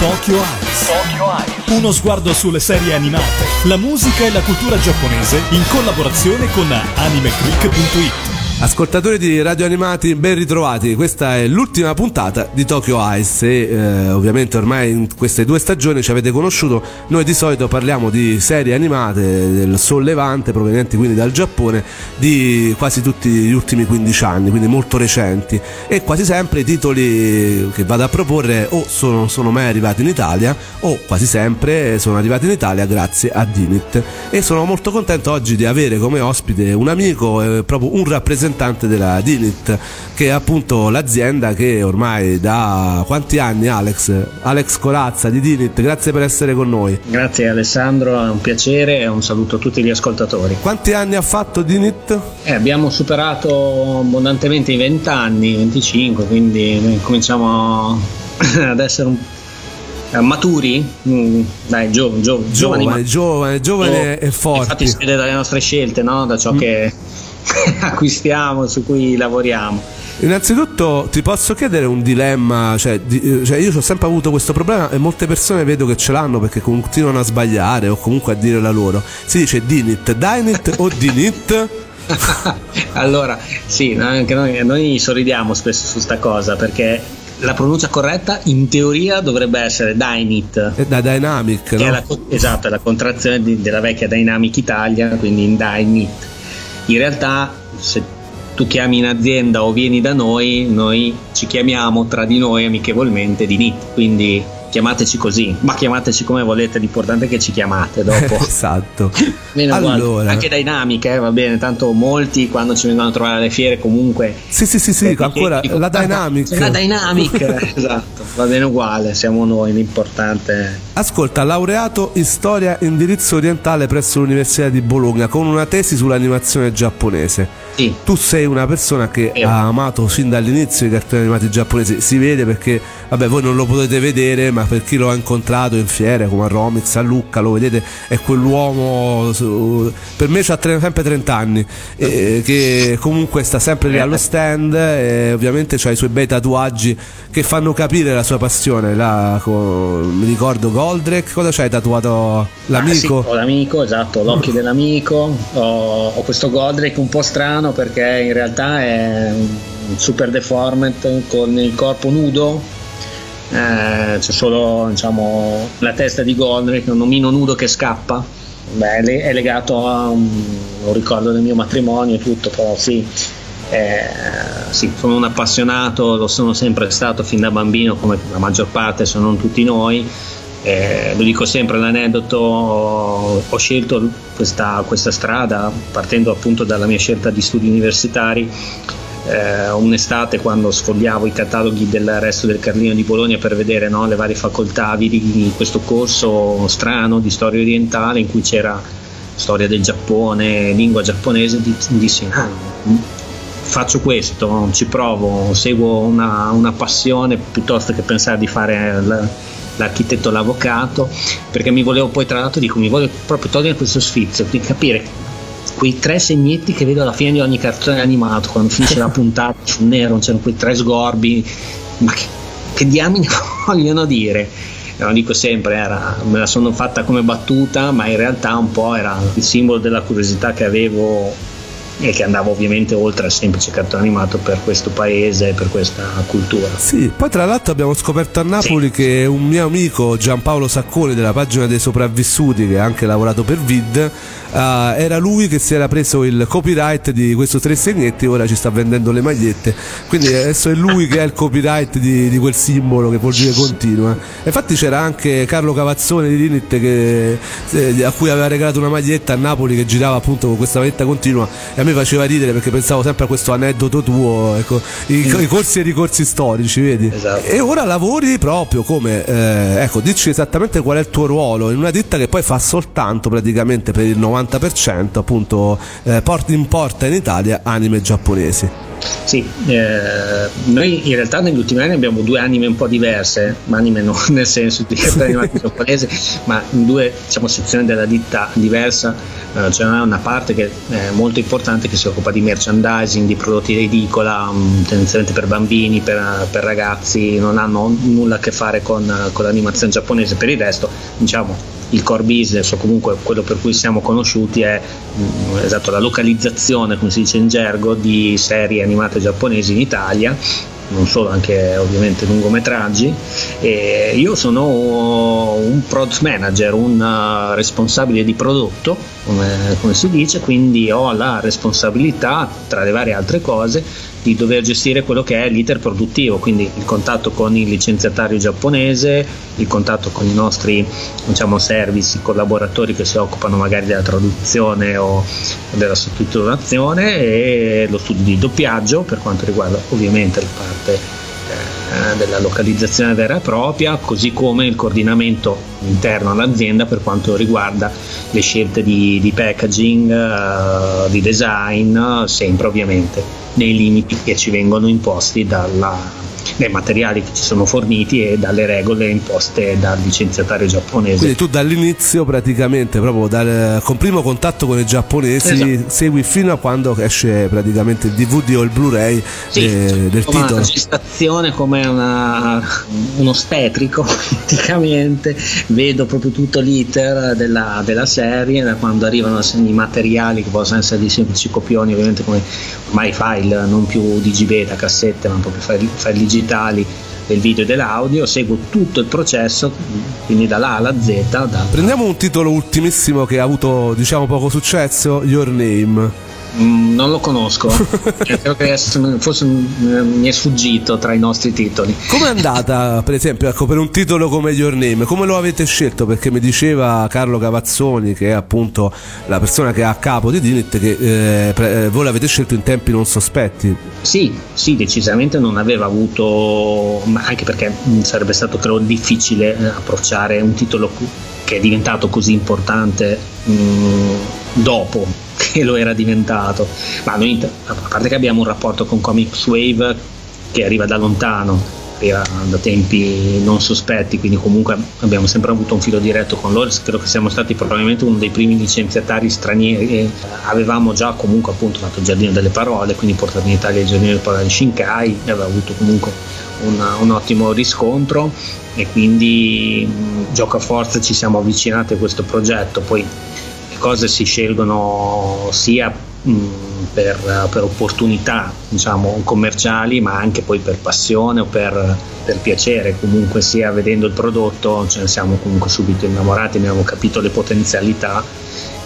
Tokyo Eyes. Tokyo Eyes. Uno sguardo sulle serie animate, la musica e la cultura giapponese in collaborazione con animeclick.it. Ascoltatori di Radio Animati, ben ritrovati. Questa è l'ultima puntata di Tokyo Ice e eh, ovviamente ormai in queste due stagioni ci avete conosciuto. Noi di solito parliamo di serie animate del sollevante provenienti quindi dal Giappone di quasi tutti gli ultimi 15 anni, quindi molto recenti e quasi sempre i titoli che vado a proporre o sono, sono mai arrivati in Italia o quasi sempre sono arrivati in Italia grazie a Dinit e sono molto contento oggi di avere come ospite un amico, eh, proprio un rappresentante rappresentante della Dinit, che è appunto l'azienda che ormai da quanti anni Alex? Alex Corazza di Dinit, grazie per essere con noi. Grazie Alessandro, è un piacere e un saluto a tutti gli ascoltatori. Quanti anni ha fatto Dinit? Eh, abbiamo superato abbondantemente i 20 anni, 25, quindi cominciamo ad essere un eh, maturi, mm, dai, giovani, giovani, giovane, giovane, giovane e forti. Infatti si vede dalle nostre scelte, no? da ciò mm. che acquistiamo, su cui lavoriamo. Innanzitutto ti posso chiedere un dilemma, cioè, di, cioè io ho sempre avuto questo problema e molte persone vedo che ce l'hanno perché continuano a sbagliare o comunque a dire la loro. Si dice Dinit, Dinit o Dinit? allora, sì, anche noi, noi sorridiamo spesso su questa cosa perché la pronuncia corretta in teoria dovrebbe essere Dynit. È da Dynamic, no? È la, esatto, è la contrazione di, della vecchia Dynamic Italia, quindi in Dynit in realtà se tu chiami in azienda o vieni da noi, noi ci chiamiamo tra di noi amichevolmente di NIT, quindi chiamateci così, ma chiamateci come volete, l'importante è che ci chiamate dopo. esatto. allora. Anche dinamiche, eh, va bene, tanto molti quando ci vengono a trovare alle fiere comunque... Sì, sì, sì, sì eh, ancora dico, la Dynamic. La Dynamic, esatto, va bene uguale, siamo noi, l'importante... Ascolta, laureato in storia indirizzo orientale presso l'Università di Bologna con una tesi sull'animazione giapponese. Sì. Tu sei una persona che sì. ha amato sin dall'inizio i cartoni animati giapponesi, si vede perché, vabbè, voi non lo potete vedere, ma per chi lo ha incontrato in fiere come a Romix, a Lucca, lo vedete, è quell'uomo, per me ha sempre 30 anni, eh, che comunque sta sempre lì allo stand e ovviamente ha i suoi bei tatuaggi che fanno capire la sua passione. Là, con, mi ricordo Goldrake, cosa c'hai tatuato? L'amico? Ah, sì, l'amico, esatto, l'occhio dell'amico, ho, ho questo Goldrake un po' strano strano perché in realtà è un super deformed con il corpo nudo. Eh, c'è solo diciamo, la testa di Gondrick, un omino nudo che scappa. Beh, è legato a un, un, ricordo del mio matrimonio e tutto però sì, eh, sì, sono un appassionato lo sono sempre stato fin da bambino come la maggior parte se non tutti noi eh, lo dico sempre l'aneddoto, ho scelto questa, questa, strada partendo appunto dalla mia scelta di studi universitari. Eh, un'estate quando sfogliavo i cataloghi del resto del Carlino di Bologna per vedere no, le varie facoltà di questo corso strano di storia orientale in cui c'era storia del Giappone, lingua giapponese, dissi ah, faccio questo, ci provo, seguo una, una passione piuttosto che pensare di fare la, l'architetto l'avvocato, perché mi volevo poi tra l'altro dico mi voglio proprio togliere questo sfizio di capire quei tre segnetti che vedo alla fine di ogni cartone animato quando finisce la puntata sul nero c'erano quei tre sgorbi ma che, che diamine vogliono dire? Lo dico sempre era, me la sono fatta come battuta ma in realtà un po' era il simbolo della curiosità che avevo e che andava ovviamente oltre al semplice cartone animato per questo paese e per questa cultura. Sì, poi tra l'altro abbiamo scoperto a Napoli sì. che un mio amico Giampaolo Sacconi della pagina dei sopravvissuti che ha anche lavorato per Vid uh, era lui che si era preso il copyright di questi tre segnetti ora ci sta vendendo le magliette quindi adesso è lui che ha il copyright di, di quel simbolo che vuol dire continua infatti c'era anche Carlo Cavazzone di Dinit che, eh, a cui aveva regalato una maglietta a Napoli che girava appunto con questa maglietta continua e me faceva ridere perché pensavo sempre a questo aneddoto tuo ecco, i, mm. i corsi e i ricorsi storici vedi esatto. e ora lavori proprio come eh, ecco dici esattamente qual è il tuo ruolo in una ditta che poi fa soltanto praticamente per il 90 90% appunto eh, importa in Italia anime giapponesi. Sì, eh, noi in realtà negli ultimi anni abbiamo due anime un po' diverse, ma anime non nel senso di cartoni animati giapponese, ma in due diciamo, sezioni della ditta diversa. Eh, c'è una parte che è molto importante che si occupa di merchandising, di prodotti di edicola, um, tendenzialmente per bambini, per, per, ragazzi, non hanno nulla a che fare con, con l'animazione giapponese. Per il resto, diciamo, il core business o comunque quello per cui siamo conosciuti è mh, esatto, la localizzazione, come si dice in gergo, di serie animate giapponesi in Italia non solo, anche ovviamente lungometraggi. E io sono un product manager, un uh, responsabile di prodotto, come, come, si dice, quindi ho la responsabilità, tra le varie altre cose, di dover gestire quello che è l'iter produttivo, quindi il contatto con il licenziatario giapponese, il contatto con i nostri diciamo, service, collaboratori che si occupano magari della traduzione o della sottotitolazione e lo studio di doppiaggio per quanto riguarda ovviamente la parte eh, della localizzazione vera e propria, così come il coordinamento interno all'azienda per quanto riguarda le scelte di, di packaging, uh, di design, sempre ovviamente nei limiti che ci vengono imposti dalla, dai materiali che ci sono forniti e dalle regole imposte dal licenziatario giapponese. Quindi tu dall'inizio praticamente, proprio dal, con primo contatto con i giapponesi, esatto. segui fino a quando esce praticamente il DVD o il Blu-ray sì, eh, del titolo. Una registrazione come una, uno stetrico praticamente, vedo proprio tutto l'iter della, della serie, da quando arrivano i materiali che possono essere di semplici copioni, ovviamente come ormai file, non più digibeta, cassette, ma proprio file, file digitali del video e dell'audio, seguo tutto il processo, quindi dalla alla Z. Da... Prendiamo un titolo ultimissimo che ha avuto diciamo poco successo, Your Name. Mm, non lo conosco, eh, credo che forse mi è sfuggito tra i nostri titoli. Com'è andata, per esempio, ecco, per un titolo come Your Name? Come lo avete scelto? Perché mi diceva Carlo Cavazzoni, che è appunto la persona che è a capo di Dinit, che eh, eh, voi l'avete scelto in tempi non sospetti. Sì, sì, decisamente non aveva avuto, ma anche perché mm, sarebbe stato credo difficile eh, approcciare un titolo che è diventato così importante mh, mm, dopo che lo era diventato. Ma noi, a parte che abbiamo un rapporto con Comics Wave che arriva da lontano, arriva da tempi non sospetti, quindi comunque abbiamo sempre avuto un filo diretto con loro. Credo che siamo stati probabilmente uno dei primi licenziatari stranieri. Avevamo già comunque appunto fatto il giardino delle parole, quindi portato in Italia il giardino delle parole di Shinkai aveva avuto comunque una, un ottimo riscontro e quindi gioco a forza ci siamo avvicinati a questo progetto. Poi le cose si scelgono sia mh, per, per, opportunità diciamo, commerciali ma anche poi per passione o per, per, piacere comunque sia vedendo il prodotto ce ne siamo comunque subito innamorati abbiamo capito le potenzialità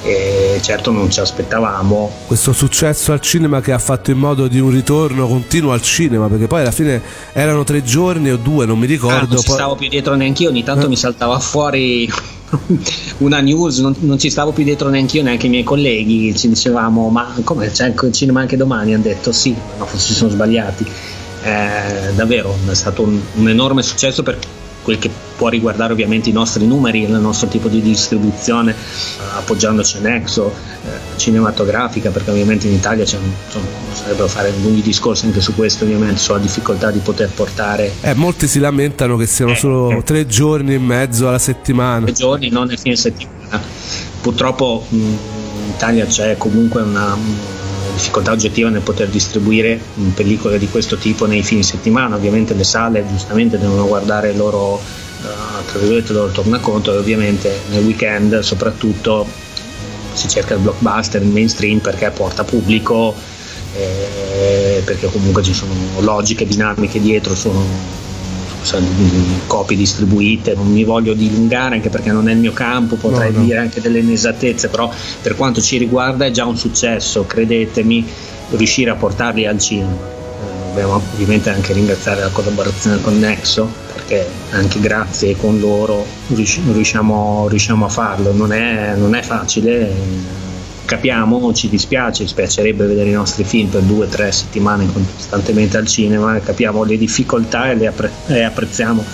e certo non ci aspettavamo questo successo al cinema che ha fatto in modo di un ritorno continuo al cinema perché poi alla fine erano tre giorni o due non mi ricordo ah, non ci poi... stavo più dietro neanche io ogni tanto eh. mi saltava fuori una news, non, non, ci stavo più dietro neanche io, neanche i miei colleghi, ci dicevamo ma come c'è il cinema anche domani? Hanno detto sì, ma forse si sono sbagliati. Eh, davvero è stato un, un enorme successo per quel che può riguardare ovviamente i nostri numeri, il nostro tipo di distribuzione, eh, appoggiandoci a Nexo, eh, cinematografica, perché ovviamente in Italia c'è insomma, sarebbero fare lunghi discorsi anche su questo, ovviamente sulla difficoltà di poter portare. Eh, molti si lamentano che siano eh, solo eh. tre giorni e mezzo alla settimana. Tre giorni, non nel fine settimana. Purtroppo mh, in Italia c'è comunque una difficoltà oggettiva nel poter distribuire pellicole di questo tipo nei fine settimana. Ovviamente le sale giustamente devono guardare il loro, tra virgolette, il loro tornaconto e ovviamente nel weekend soprattutto si cerca il blockbuster, il mainstream perché porta pubblico, eh, perché comunque ci sono logiche, dinamiche dietro, sono copie distribuite, non mi voglio dilungare anche perché non è il mio campo, potrei no, no. dire anche delle inesattezze, però per quanto ci riguarda è già un successo, credetemi, riuscire a portarli al cinema. Eh, dobbiamo ovviamente anche ringraziare la collaborazione con Nexo perché anche grazie con loro riusciamo, riusciamo a farlo, non è, non è facile capiamo, ci dispiace, ci piacerebbe vedere i nostri film per due o tre settimane costantemente al cinema, capiamo le difficoltà e le appre- e apprezziamo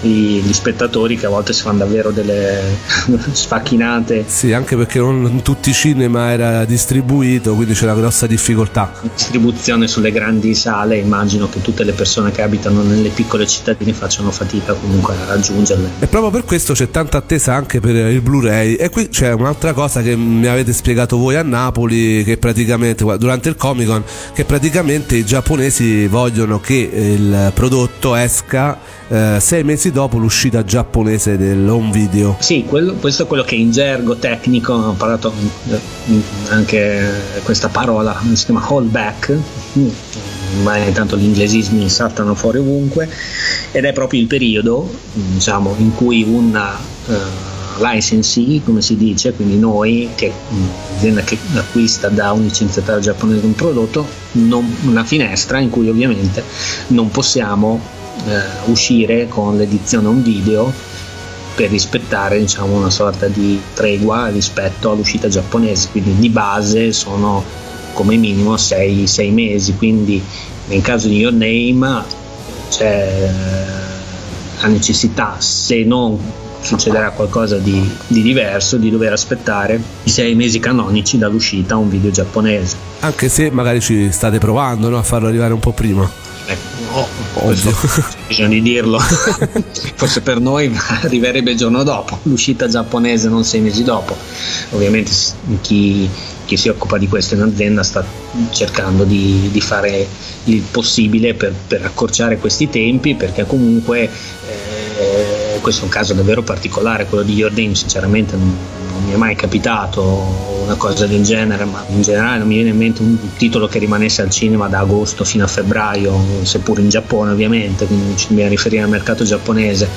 gli, gli, spettatori che a volte si fanno davvero delle sfacchinate. Sì, anche perché non in tutti i cinema era distribuito, quindi c'è una grossa difficoltà. Distribuzione sulle grandi sale, immagino che tutte le persone che abitano nelle piccole cittadine facciano fatica comunque a raggiungerle. E proprio per questo c'è tanta attesa anche per il Blu-ray. E qui c'è un'altra cosa che mi avete spiegato voi a Napoli, che praticamente durante il Comic Con, che praticamente i giapponesi vogliono che il prodotto esca eh, sei mesi dopo l'uscita giapponese dell'home video. Sì, quello, questo è quello che in gergo tecnico ho parlato eh, anche questa parola, si chiama holdback, mm, ma intanto gli inglesismi saltano fuori ovunque ed è proprio il periodo diciamo, in cui una uh, licensee, come si dice, quindi noi, che l'azienda che acquista da un licenziatario giapponese un prodotto, non, una finestra in cui ovviamente non possiamo eh, uscire con l'edizione un video per rispettare diciamo, una sorta di tregua rispetto all'uscita giapponese, quindi di base sono come minimo 6 mesi, quindi nel caso di Your Name c'è la necessità, se non succederà qualcosa di, di, diverso, di dover aspettare i sei mesi canonici dall'uscita a un video giapponese. Anche se magari ci state provando no? a farlo arrivare un po' prima. Oh, Ovvio. bisogna di dirlo. Forse per noi arriverebbe il giorno dopo, l'uscita giapponese non sei mesi dopo. Ovviamente chi, chi si occupa di questo in azienda sta cercando di, di fare il possibile per, per, accorciare questi tempi perché comunque eh, questo è un caso davvero particolare, quello di Jordan sinceramente non, non mi è mai capitato una cosa del genere, ma in generale non mi viene in mente un titolo che rimanesse al cinema da agosto fino a febbraio, seppur in Giappone ovviamente, quindi ci dobbiamo riferire al mercato giapponese,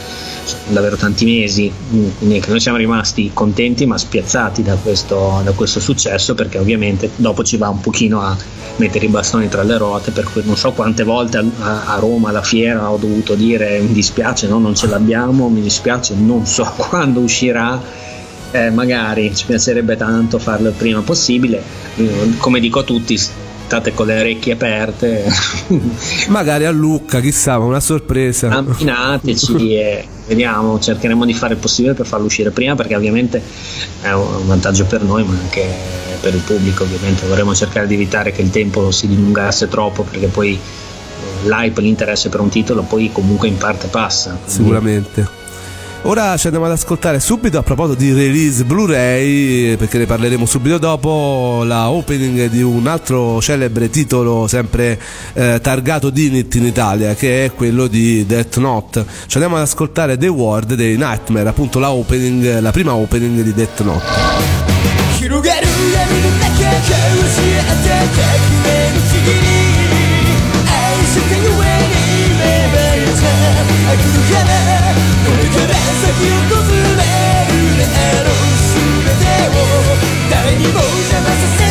sono davvero tanti mesi, quindi noi siamo rimasti contenti ma spiazzati da questo, da questo successo perché ovviamente dopo ci va un pochino a mettere i bastoni tra le ruote, per cui non so quante volte a, a Roma alla fiera ho dovuto dire mi dispiace, no, non ce l'abbiamo, mi dispiace, non so quando uscirà eh, magari ci piacerebbe tanto farlo il prima possibile. Eh, come dico a tutti, state con le orecchie aperte. magari a Lucca, chissà, una sorpresa. Amminateci e vediamo, cercheremo di fare il possibile per farlo uscire prima perché ovviamente è un vantaggio per noi ma anche per il pubblico ovviamente vorremmo cercare di evitare che il tempo si dilungasse troppo perché poi eh, l'hype, l'interesse per un titolo poi comunque in parte passa. Sicuramente. Ora ci andiamo ad ascoltare subito a proposito di release Blu-ray, perché ne parleremo subito dopo, la opening di un altro celebre titolo sempre eh, targato Dinit in Italia, che è quello di Death Note. Ci andiamo ad ascoltare The Word dei Nightmare, appunto la opening, la prima opening di Death Note. 先をこ 訪れるであろう全てを誰にも邪魔させ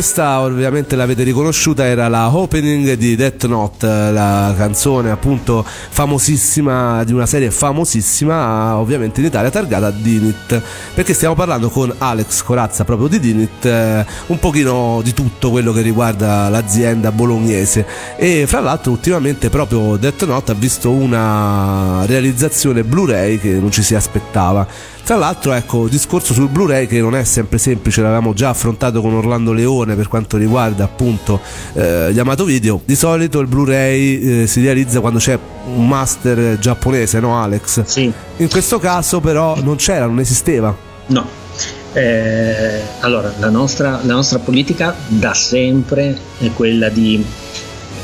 questa ovviamente l'avete riconosciuta era la opening di Death Note, la canzone appunto famosissima di una serie famosissima ovviamente in Italia targata Dinit, perché stiamo parlando con Alex Corazza proprio di Dinit, eh, un pochino di tutto quello che riguarda l'azienda bolognese. E fra l'altro ultimamente proprio Death Note ha visto una realizzazione Blu-ray che non ci si aspettava tra l'altro, ecco, discorso sul Blu-ray che non è sempre semplice, l'avevamo già affrontato con Orlando Leone per quanto riguarda appunto eh, gli amato video. Di solito il Blu-ray eh, si realizza quando c'è un master giapponese, no Alex? Sì. In questo caso però non c'era, non esisteva. No. Eh, allora, la nostra, la nostra politica da sempre è quella di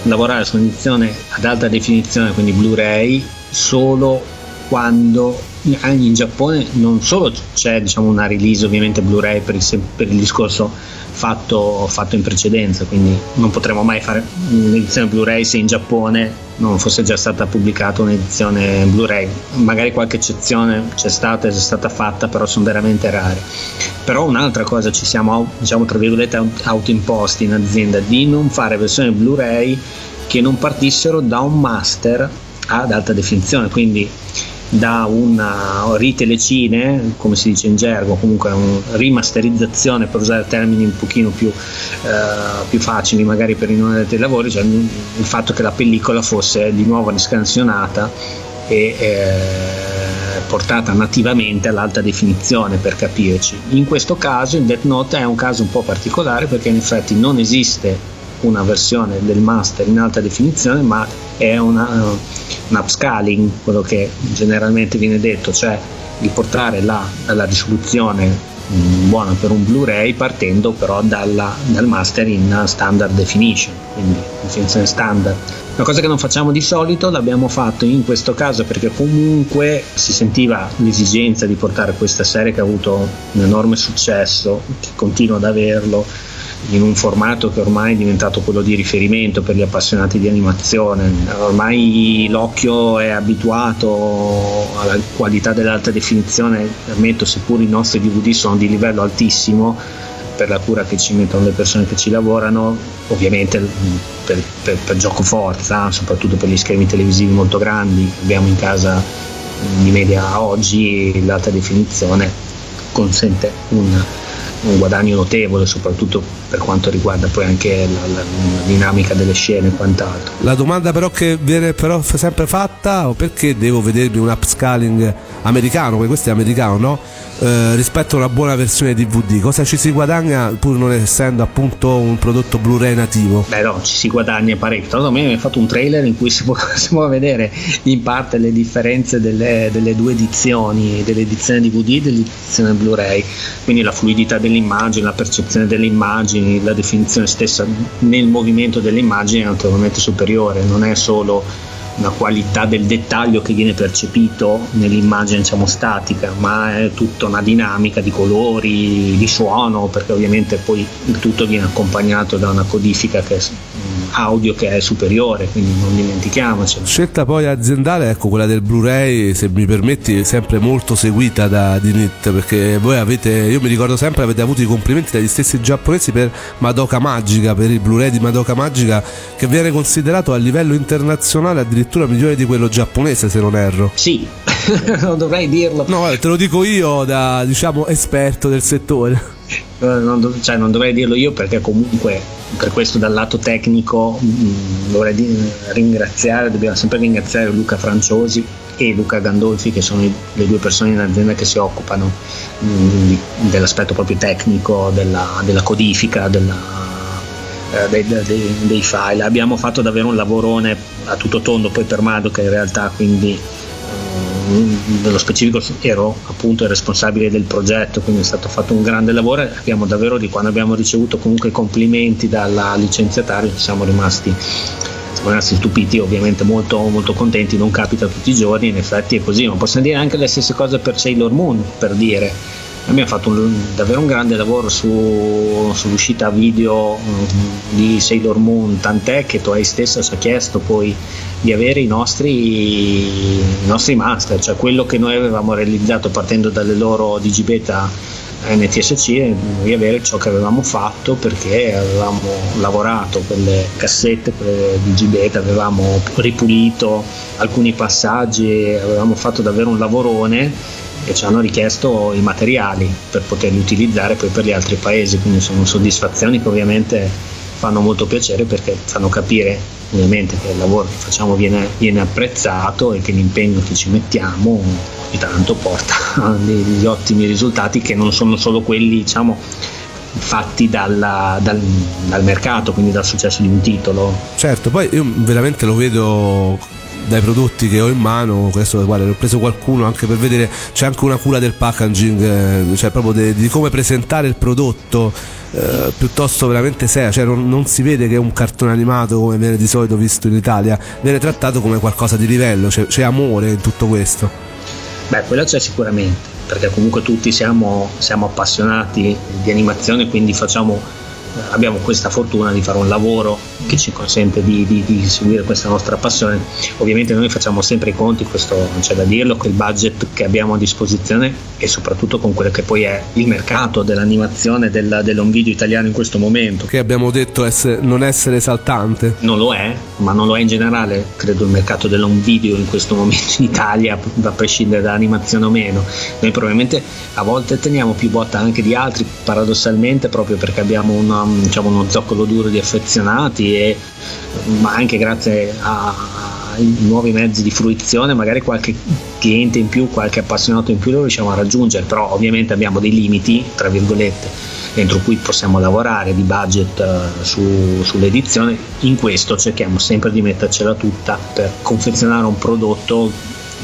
lavorare su un'edizione ad alta definizione, quindi Blu-ray, solo quando in Giappone non solo c'è diciamo, una release ovviamente Blu-ray per il, per il discorso fatto, fatto, in precedenza, quindi non potremo mai fare un'edizione Blu-ray se in Giappone non fosse già stata pubblicata un'edizione Blu-ray. Magari qualche eccezione c'è stata, è stata fatta, però sono veramente rare. Però un'altra cosa ci siamo, diciamo, tra virgolette, autoimposti in azienda di non fare versioni Blu-ray che non partissero da un master ad alta definizione, quindi da una ritelecine, come si dice in gergo, comunque una rimasterizzazione per usare termini un pochino più, eh, più facili magari per i non addetti ai lavori, cioè il fatto che la pellicola fosse di nuovo riscansionata e eh, portata nativamente all'alta definizione per capirci. In questo caso il Death Note è un caso un po' particolare perché in effetti non esiste una versione del master in alta definizione, ma è una, un upscaling, quello che generalmente viene detto, cioè di portare la, la risoluzione mm, buona per un Blu-ray partendo però dalla, dal master in standard definition, quindi definizione standard. Una cosa che non facciamo di solito l'abbiamo fatto in questo caso perché comunque si sentiva l'esigenza di portare questa serie che ha avuto un enorme successo, che continua ad averlo in un formato che ormai è diventato quello di riferimento per gli appassionati di animazione. Ormai l'occhio è abituato alla qualità dell'alta definizione, ammetto seppur i nostri DVD sono di livello altissimo per la cura che ci mettono le persone che ci lavorano, ovviamente per, per, per gioco forza, soprattutto per gli schermi televisivi molto grandi, abbiamo in casa di media oggi l'alta definizione consente un un guadagno notevole, soprattutto per quanto riguarda poi anche la, la, la dinamica delle scene e quant'altro. La domanda però che viene però sempre fatta, perché devo vedermi un upscaling americano, perché questo è americano, no? Eh, rispetto a una buona versione DVD cosa ci si guadagna pur non essendo appunto un prodotto Blu-ray nativo? Beh no, ci si guadagna parecchio tra l'altro a me mi ha fatto un trailer in cui si può, si può vedere in parte le differenze delle, delle, due edizioni dell'edizione DVD e dell'edizione Blu-ray quindi la fluidità dell'immagine, la percezione delle immagini la definizione stessa nel movimento delle immagini è naturalmente superiore non è solo una qualità del dettaglio che viene percepito nell'immagine diciamo, statica, ma è tutta una dinamica di colori, di suono, perché ovviamente poi il tutto viene accompagnato da una codifica che audio che è superiore, quindi non dimentichiamoci. Scelta poi aziendale, ecco quella del Blu-ray, se mi permetti, è sempre molto seguita da Dinit, perché voi avete, io mi ricordo sempre, avete avuto i complimenti dagli stessi giapponesi per Madoka Magica, per il Blu-ray di Madoka Magica, che viene considerato a livello internazionale addirittura migliore di quello giapponese, se non erro. Sì, non dovrei dirlo. No, te lo dico io da, diciamo, esperto del settore. Non, dov- cioè, non dovrei dirlo io perché comunque per questo dal lato tecnico mh, mm, dovrei di- ringraziare, dobbiamo sempre ringraziare Luca Franciosi e Luca Gandolfi che sono le due persone in azienda che si occupano mh, mm, dell'aspetto proprio tecnico, della, della codifica, della eh, dei, dei, dei, file. Abbiamo fatto davvero un lavorone a tutto tondo poi per Madoka in realtà, quindi nello specifico ero appunto il responsabile del progetto, quindi è stato fatto un grande lavoro e abbiamo davvero di quando abbiamo ricevuto comunque complimenti dalla licenziataria siamo rimasti, siamo rimasti stupiti, ovviamente molto, molto contenti, non capita tutti i giorni, in effetti è così, ma possiamo dire anche le stesse cose per Sailor Moon, per dire abbiamo fatto un, davvero un grande lavoro su, sull'uscita video mm, di Sailor Moon, tant'è che Toei stessa ci ha chiesto poi di avere i nostri, i nostri master, cioè quello che noi avevamo realizzato partendo dalle loro digibeta NTSC di avere ciò che avevamo fatto perché avevamo lavorato con le cassette quelle di Gibeta, avevamo ripulito alcuni passaggi, avevamo fatto davvero un lavorone e ci hanno richiesto i materiali per poterli utilizzare poi per gli altri paesi, quindi sono soddisfazioni che ovviamente fanno molto piacere perché fanno capire ovviamente che il lavoro che facciamo viene, viene apprezzato e che l'impegno che ci mettiamo ogni tanto porta degli ottimi risultati che non sono solo quelli diciamo fatti dalla, dal, dal, mercato, quindi dal successo di un titolo. Certo, poi io veramente lo vedo dai prodotti che ho in mano, questo guarda, ho preso qualcuno anche per vedere, c'è anche una cura del packaging, eh, cioè proprio de, di come presentare il prodotto eh, piuttosto veramente seria, cioè non, non, si vede che un cartone animato come viene di solito visto in Italia, viene trattato come qualcosa di livello, c'è, c'è amore in tutto questo. Beh, quello c'è sicuramente, perché comunque tutti siamo, siamo appassionati di animazione, quindi facciamo abbiamo questa fortuna di fare un lavoro che ci consente di, di, di, seguire questa nostra passione. Ovviamente noi facciamo sempre i conti, questo non c'è da dirlo, che il budget che abbiamo a disposizione e soprattutto con quello che poi è il mercato dell'animazione del, dell'home video italiano in questo momento. Che abbiamo detto essere, non essere esaltante. Non lo è, ma non lo è in generale, credo il mercato dell'home video in questo momento in Italia, a prescindere dall'animazione o meno. Noi probabilmente a volte teniamo più botta anche di altri, paradossalmente proprio perché abbiamo una diciamo, uno zoccolo duro di affezionati, e, ma anche grazie ai nuovi mezzi di fruizione, magari qualche cliente in più, qualche appassionato in più lo riusciamo a raggiungere, però ovviamente abbiamo dei limiti, tra virgolette, entro cui possiamo lavorare di budget uh, su, sull'edizione. In questo cerchiamo sempre di mettercela tutta per confezionare un prodotto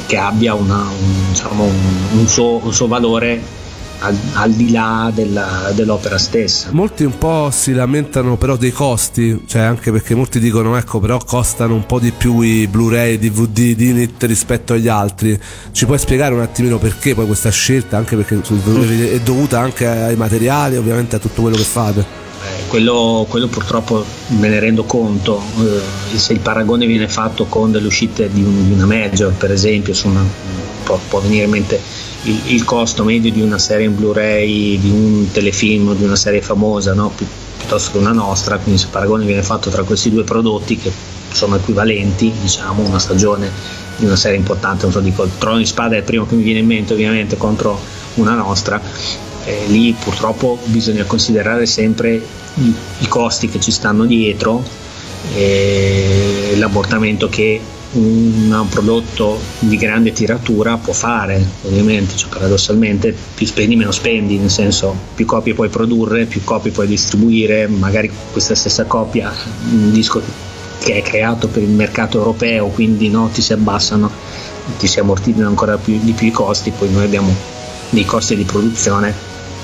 che abbia una, un, diciamo, un, un, suo, un suo valore al, al di là della, dell'opera stessa. Molti un po' si lamentano però dei costi, cioè anche perché molti dicono ecco però costano un po' di più i Blu-ray, DVD, Dinit rispetto agli altri. Ci puoi spiegare un attimino perché poi questa scelta, anche perché è dovuta anche ai materiali, ovviamente a tutto quello che fate? Eh, quello, quello, purtroppo me ne rendo conto, eh, se il paragone viene fatto con delle uscite di, un, di una major per esempio, insomma, può, può venire in mente il, il, costo medio di una serie in Blu-ray, di un telefilm, di una serie famosa, no? Pi- piuttosto che una nostra, quindi se il paragone viene fatto tra questi due prodotti che sono equivalenti, diciamo, una stagione di una serie importante, non so, dico, Trono di Spada è il primo che mi viene in mente ovviamente contro una nostra, eh, lì purtroppo bisogna considerare sempre i, i costi che ci stanno dietro e l'abortamento che un prodotto di grande tiratura può fare, ovviamente, cioè, paradossalmente più spendi meno spendi, nel senso più copie puoi produrre, più copie puoi distribuire, magari questa stessa copia, un disco che è creato per il mercato europeo, quindi no, ti si abbassano, ti si ammortizzano ancora più, di più i costi, poi noi abbiamo dei costi di produzione,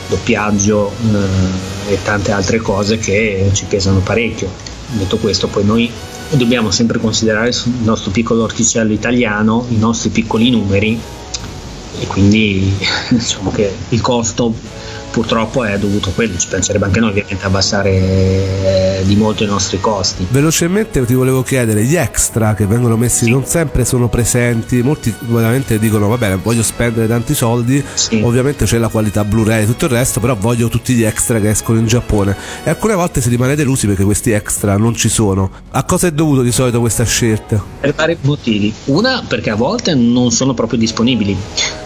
doppiaggio eh, e tante altre cose che ci pesano parecchio. Detto questo, poi noi dobbiamo sempre considerare il nostro piccolo orticello italiano, i nostri piccoli numeri e quindi diciamo che il costo purtroppo è dovuto a quello, ci penserebbe anche noi ovviamente abbassare eh, di molto i nostri costi. Velocemente ti volevo chiedere, gli extra che vengono messi sì. non sempre sono presenti, molti veramente dicono va bene voglio spendere tanti soldi, sì. ovviamente c'è la qualità Blu-ray e tutto il resto, però voglio tutti gli extra che escono in Giappone e alcune volte si rimane delusi perché questi extra non ci sono. A cosa è dovuto di solito questa scelta? Per vari motivi. Una perché a volte non sono proprio disponibili,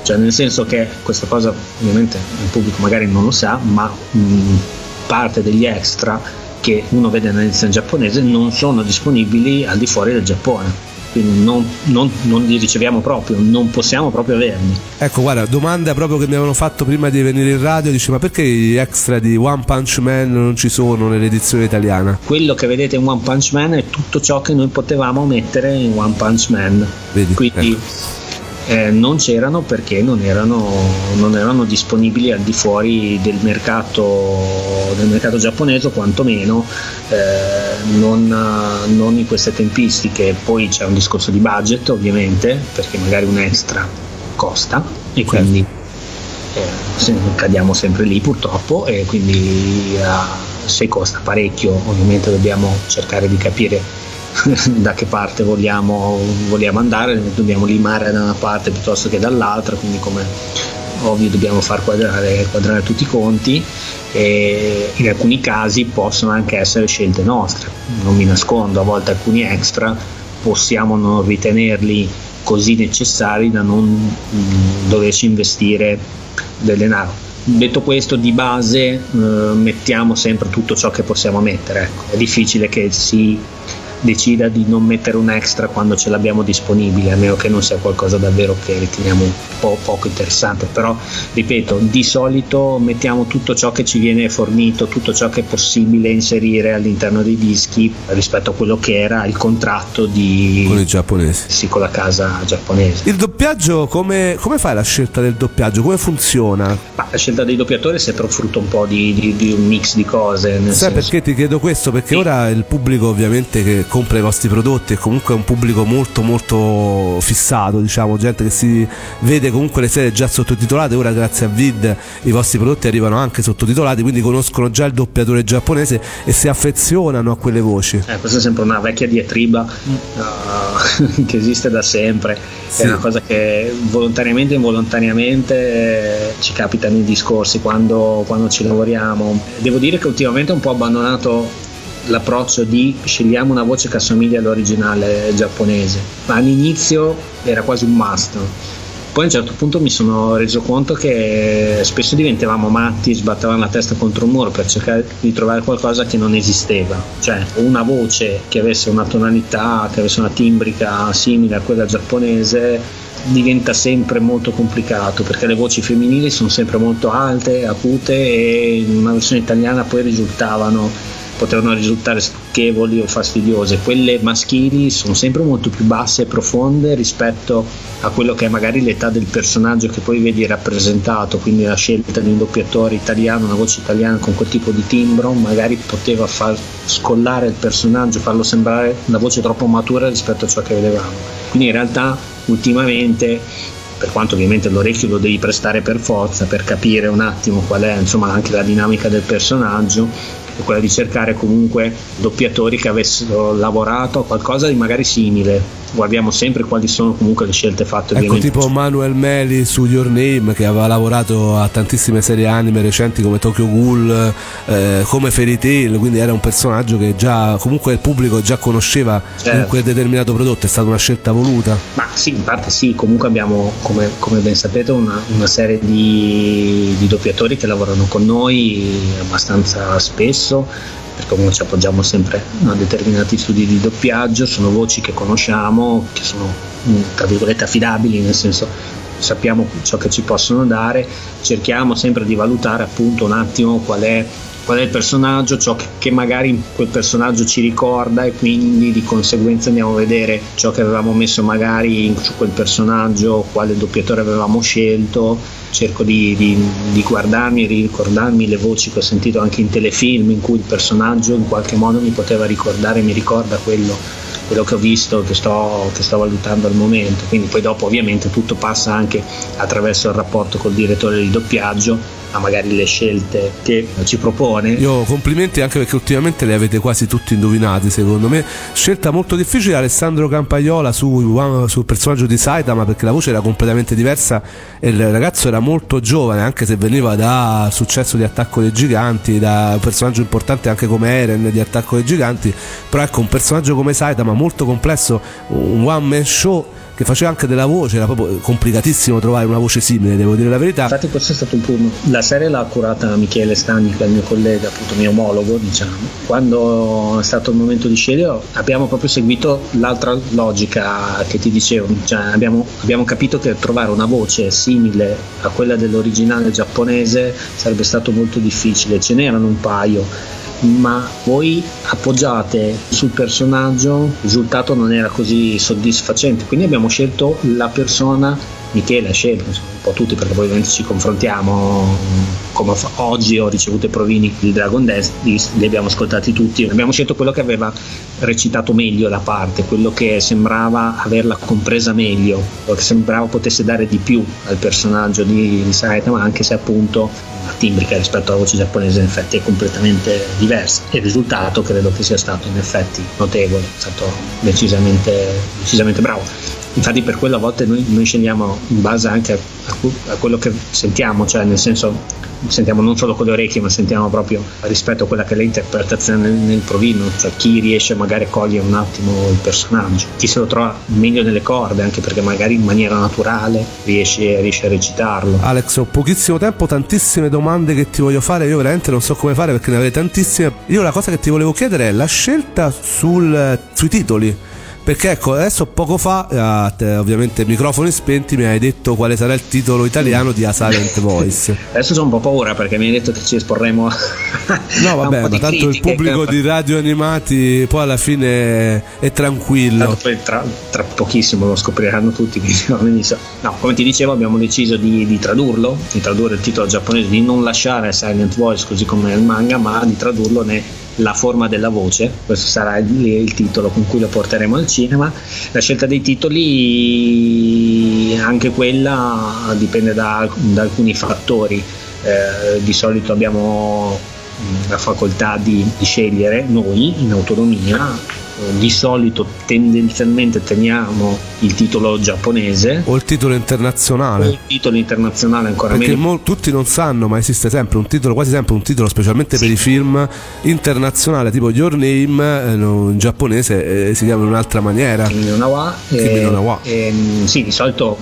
cioè nel senso che questa cosa ovviamente il pubblico magari non lo sa, ma mh, parte degli extra che uno vede nell'edizione giapponese non sono disponibili al di fuori del Giappone. quindi non, non, non, li riceviamo proprio, non possiamo proprio averli. Ecco, guarda, domanda proprio che mi avevano fatto prima di venire in radio, dice ma perché gli extra di One Punch Man non ci sono nell'edizione italiana? Quello che vedete in One Punch Man è tutto ciò che noi potevamo mettere in One Punch Man. Vedi, quindi ecco eh, non c'erano perché non erano, non erano, disponibili al di fuori del mercato, del mercato giapponese o quantomeno eh, non, non, in queste tempistiche. Poi c'è un discorso di budget ovviamente perché magari un extra costa e quindi eh, cadiamo sempre lì purtroppo e quindi eh, se costa parecchio ovviamente dobbiamo cercare di capire da che parte vogliamo, vogliamo, andare, dobbiamo limare da una parte piuttosto che dall'altra, quindi come ovvio dobbiamo far quadrare, quadrare tutti i conti e in alcuni casi possono anche essere scelte nostre, non mi nascondo, a volte alcuni extra possiamo non ritenerli così necessari da non mh, doverci investire del denaro. Detto questo, di base eh, mettiamo sempre tutto ciò che possiamo mettere. Ecco. È difficile che si decida di non mettere un extra quando ce l'abbiamo disponibile, a meno che non sia qualcosa davvero che riteniamo un po' poco interessante. Però, ripeto, di solito mettiamo tutto ciò che ci viene fornito, tutto ciò che è possibile inserire all'interno dei dischi rispetto a quello che era il contratto di... con i giapponesi. Sì, con la casa giapponese. Il doppiaggio, come, come fai la scelta del doppiaggio? Come funziona? Ma la scelta dei doppiatori è sempre frutto un po' di, di, di un mix di cose. Sai senso... perché ti chiedo questo? Perché sì. ora il pubblico ovviamente che compra i vostri prodotti e comunque è un pubblico molto molto fissato, diciamo, gente che si vede comunque le serie già sottotitolate, ora grazie a Vid i vostri prodotti arrivano anche sottotitolati, quindi conoscono già il doppiatore giapponese e si affezionano a quelle voci. Eh, questa è sempre una vecchia diatriba uh, che esiste da sempre, sì. è una cosa che volontariamente e involontariamente eh, ci capita nei discorsi quando, quando ci lavoriamo. Devo dire che ultimamente ho un po' abbandonato l'approccio di scegliamo una voce che assomiglia all'originale giapponese, ma all'inizio era quasi un must. Poi a un certo punto mi sono reso conto che spesso diventavamo matti, sbattevamo la testa contro un muro per cercare di trovare qualcosa che non esisteva, cioè una voce che avesse una tonalità, che avesse una timbrica simile a quella giapponese diventa sempre molto complicato perché le voci femminili sono sempre molto alte, acute e in una versione italiana poi risultavano potevano risultare stucchevoli o fastidiose, quelle maschili sono sempre molto più basse e profonde rispetto a quello che è magari l'età del personaggio che poi vedi rappresentato, quindi la scelta di un doppiatore italiano, una voce italiana con quel tipo di timbro, magari poteva far scollare il personaggio, farlo sembrare una voce troppo matura rispetto a ciò che vedevamo. Quindi in realtà ultimamente per quanto ovviamente l'orecchio lo devi prestare per forza per capire un attimo qual è insomma anche la dinamica del personaggio è quella di cercare comunque doppiatori che avessero lavorato a qualcosa di magari simile guardiamo sempre quali sono comunque le scelte fatte. Ecco, tipo Manuel Meli su Your Name che aveva lavorato a tantissime serie anime recenti come Tokyo Ghoul, eh, come Fairy Tail, quindi era un personaggio che già comunque il pubblico già conosceva certo. quel determinato prodotto, è stata una scelta voluta? Ma sì, in parte sì, comunque abbiamo come, come ben sapete una, una serie di, di doppiatori che lavorano con noi abbastanza spesso comunque ci appoggiamo sempre a determinati studi di doppiaggio, sono voci che conosciamo, che sono mm, tra virgolette affidabili, nel senso sappiamo ciò che ci possono dare, cerchiamo sempre di valutare appunto un attimo qual è qual è il personaggio, ciò che, magari quel personaggio ci ricorda e quindi di conseguenza andiamo a vedere ciò che avevamo messo magari su quel personaggio, quale doppiatore avevamo scelto, cerco di, di, di guardarmi e ricordarmi le voci che ho sentito anche in telefilm in cui il personaggio in qualche modo mi poteva ricordare, mi ricorda quello quello che ho visto, che sto, che sto valutando al momento. Quindi poi dopo ovviamente tutto passa anche attraverso il rapporto col direttore di doppiaggio a magari le scelte che ci propone. Io complimenti anche perché ultimamente le avete quasi tutti indovinati, secondo me. Scelta molto difficile Alessandro Campaiola su, sul personaggio di Saitama perché la voce era completamente diversa e il ragazzo era molto giovane, anche se veniva da successo di Attacco dei Giganti, da un personaggio importante anche come Eren di Attacco dei Giganti, però ecco un personaggio come Saitama molto complesso, un one man show che faceva anche della voce, era proprio complicatissimo trovare una voce simile, devo dire la verità. Infatti questo è stato un punto. La serie l'ha curata Michele Stagni, che è il mio collega, appunto mio omologo, diciamo. Quando è stato il momento di scegliere abbiamo proprio seguito l'altra logica che ti dicevo, cioè abbiamo, abbiamo capito che trovare una voce simile a quella dell'originale giapponese sarebbe stato molto difficile, ce n'erano un paio ma voi appoggiate sul personaggio, il risultato non era così soddisfacente, quindi abbiamo scelto la persona Michele ha scelto, un po' tutti perché poi ovviamente ci confrontiamo, come oggi ho ricevuto i provini di Dragon Dance, li abbiamo ascoltati tutti, abbiamo scelto quello che aveva recitato meglio la parte, quello che sembrava averla compresa meglio, quello che sembrava potesse dare di più al personaggio di, di Saitama, anche se appunto la timbrica rispetto alla voce giapponese in effetti è completamente diversa. E il risultato credo che sia stato in effetti notevole, è stato decisamente, decisamente bravo infatti per quello a volte noi, noi scendiamo in base anche a, a, quello che sentiamo, cioè nel senso sentiamo non solo con le orecchie ma sentiamo proprio rispetto a quella che è l'interpretazione nel, nel provino, cioè chi riesce magari a cogliere un attimo il personaggio, chi se lo trova meglio nelle corde anche perché magari in maniera naturale riesce, riesce a recitarlo. Alex ho pochissimo tempo, tantissime domande che ti voglio fare, io veramente non so come fare perché ne avrei tantissime. Io la cosa che ti volevo chiedere è la scelta sul, sui titoli perché ecco, adesso poco fa, eh, ovviamente microfoni spenti, mi hai detto quale sarà il titolo italiano di A Silent Voice. adesso ho un po' paura perché mi hai detto che ci esporremo a No, vabbè, ma tanto critiche, il pubblico di radio animati poi alla fine è tranquillo. Tra, tra, pochissimo lo scopriranno tutti. No, come ti dicevo, abbiamo deciso di, di tradurlo, di tradurre il titolo giapponese, di non lasciare Silent Voice così come il manga, ma di tradurlo ne la forma della voce, questo sarà il, titolo con cui lo porteremo al cinema. La scelta dei titoli, anche quella dipende da, da alcuni fattori. Eh, di solito abbiamo la facoltà di, di scegliere noi in autonomia di solito tendenzialmente teniamo il titolo giapponese. O il titolo internazionale. O il titolo internazionale ancora perché meno. mo- tutti non sanno ma esiste sempre un titolo quasi sempre un titolo specialmente sì. per i film internazionale tipo Your Name eh, in giapponese eh, si chiama in un'altra maniera. Kimi no Nawa eh, no eh, sì di solito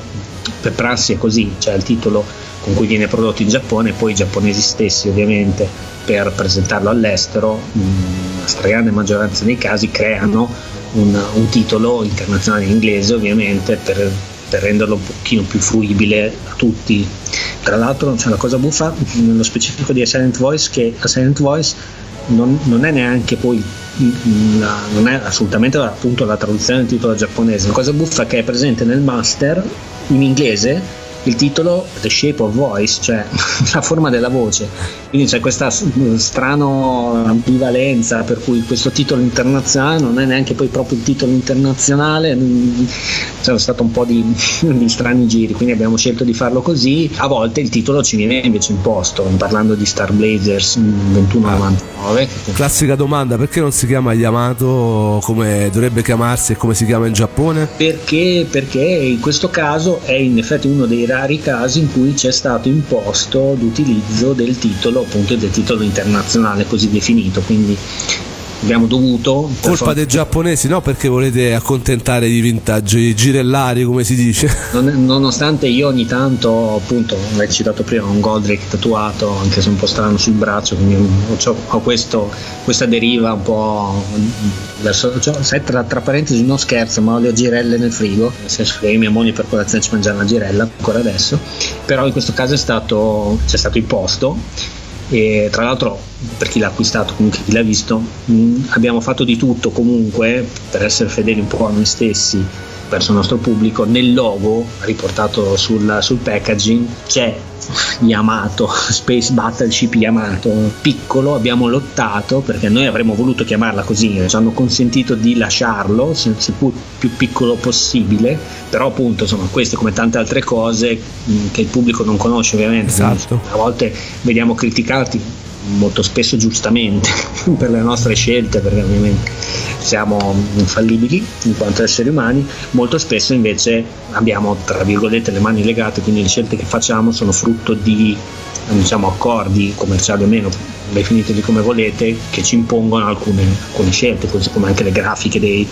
per prassi è così cioè il titolo con cui viene prodotto in Giappone poi i giapponesi stessi ovviamente per presentarlo all'estero, la stragrande maggioranza dei casi creano un, un titolo internazionale in inglese ovviamente per, per, renderlo un pochino più fruibile a tutti. Tra l'altro c'è una cosa buffa nello specifico di A Silent Voice che A Silent Voice non, non è neanche poi la, non è assolutamente appunto la traduzione del titolo giapponese. La cosa buffa è che è presente nel master in inglese il titolo The Shape of Voice, cioè la forma della voce. Quindi c'è questa strana ambivalenza per cui questo titolo internazionale non è neanche poi proprio il titolo internazionale, c'è stato un po' di, di strani giri, quindi abbiamo scelto di farlo così. A volte il titolo ci viene invece imposto, parlando di Star Blazers 2199. Classica domanda, perché non si chiama Yamato come dovrebbe chiamarsi e come si chiama in Giappone? Perché, perché in questo caso è in effetti uno dei rari casi in cui c'è stato imposto l'utilizzo del titolo, appunto del titolo internazionale così definito, quindi abbiamo dovuto colpa dei giapponesi no? Perché volete accontentare i vintage i girellari come si dice. Non, nonostante io ogni tanto appunto l'hai citato prima un Goldrake tatuato anche se un po' strano sul braccio quindi ho, ho questo, questa deriva un po' verso cioè, tra, tra, parentesi non scherzo ma ho le girelle nel frigo. Nel senso che mia moglie per colazione ci mangia una girella ancora adesso. Però in questo caso è stato, c'è stato imposto e tra l'altro per chi l'ha acquistato comunque chi l'ha visto mh, abbiamo fatto di tutto comunque per essere fedeli un po' a noi stessi verso il nostro pubblico nel logo riportato sul, sul packaging c'è Yamato, Space Battleship Yamato, piccolo, abbiamo lottato perché noi avremmo voluto chiamarla così, ci hanno consentito di lasciarlo, seppur più piccolo possibile, però appunto insomma queste come tante altre cose che il pubblico non conosce ovviamente, esatto. a volte vediamo criticati molto spesso giustamente per le nostre scelte perché ovviamente siamo infallibili in quanto esseri umani molto spesso invece abbiamo tra virgolette le mani legate quindi le scelte che facciamo sono frutto di diciamo, accordi commerciali o meno definiteli come volete che ci impongono alcune, alcune scelte così come anche le grafiche dei,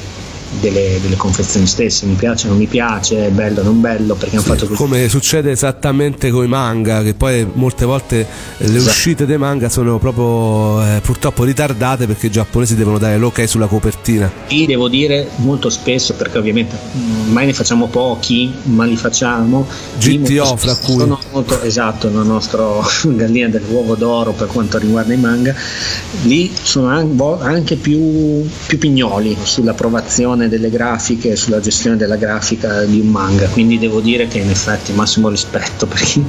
delle, delle, confezioni stesse, mi piace o non mi piace, è bello o non bello, perché hanno fatto così. Come succede esattamente con i manga, che poi molte volte le esatto. uscite dei manga sono proprio eh, purtroppo ritardate perché i giapponesi devono dare l'ok sulla copertina. Sì, devo dire molto spesso, perché ovviamente mm, mai ne facciamo pochi, ma li facciamo. GTO fra cui. Sono molto, esatto, la nostra gallina dell'uovo d'oro per quanto riguarda i manga, lì sono anche più, più pignoli sull'approvazione delle grafiche, sulla gestione della grafica di un manga, quindi devo dire che in effetti massimo rispetto per chi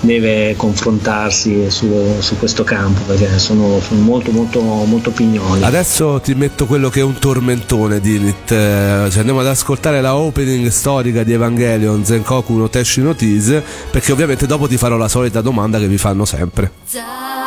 deve confrontarsi su, su questo campo perché sono, sono, molto molto molto pignoli. Adesso ti metto quello che è un tormentone Dinit eh, se andiamo ad ascoltare la opening storica di Evangelion Zenkoku no Teshi no Tease perché ovviamente dopo ti farò la solita domanda che vi fanno sempre. Show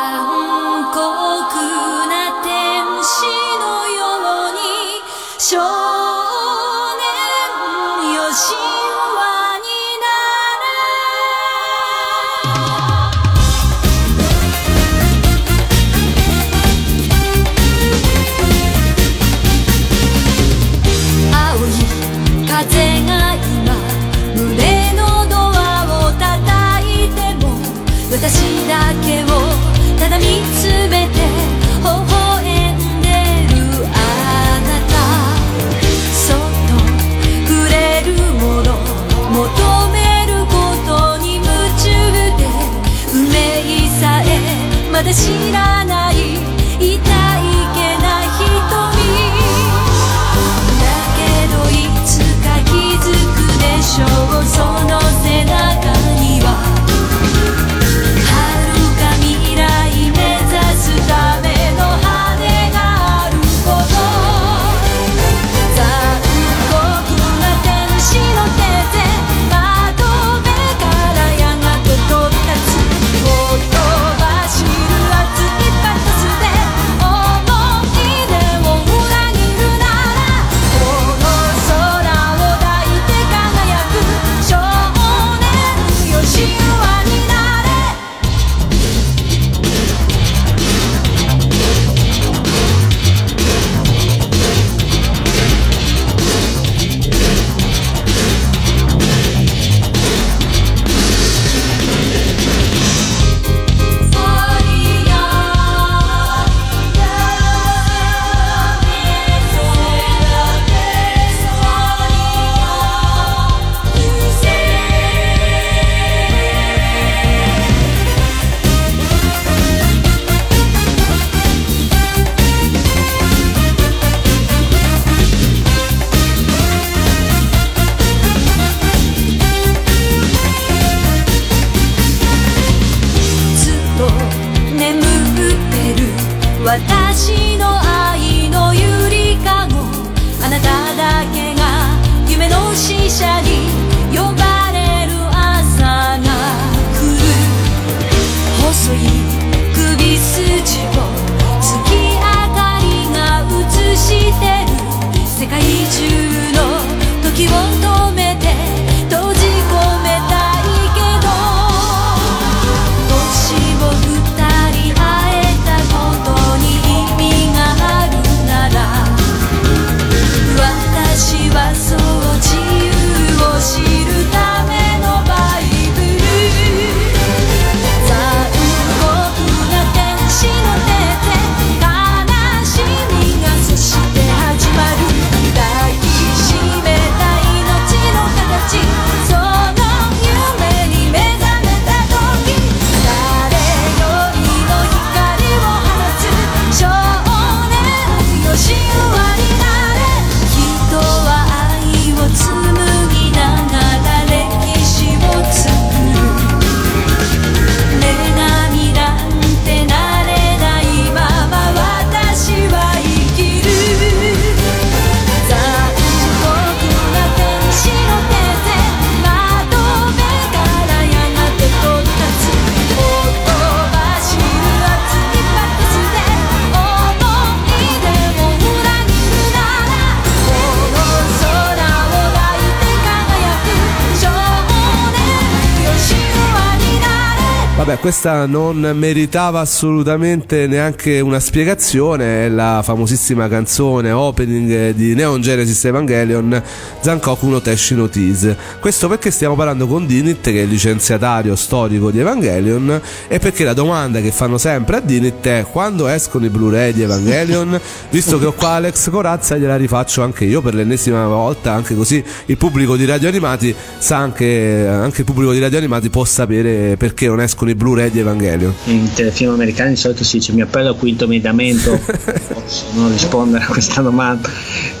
questa non meritava assolutamente neanche una spiegazione, è la famosissima canzone opening di Neon Genesis Evangelion Zankoku no Teshi no Tease. Questo perché stiamo parlando con Dinit che è il licenziatario storico di Evangelion e perché la domanda che fanno sempre a Dinit è quando escono i Blu-ray di Evangelion? Visto che ho qua Alex Corazza gliela rifaccio anche io per l'ennesima volta, anche così il pubblico di Radio Animati sa anche, anche il pubblico di Radio Animati può sapere perché non escono i Blu-ray di Evangelion. In telefilm americani di solito si dice mi appello al quinto mediamento, posso non rispondere a questa domanda.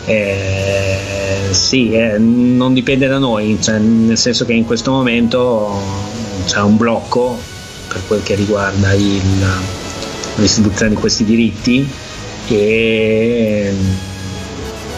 Eh, sì, eh, non dipende da noi, cioè, nel senso che in questo momento c'è un blocco per quel che riguarda il, la distribuzione di questi diritti e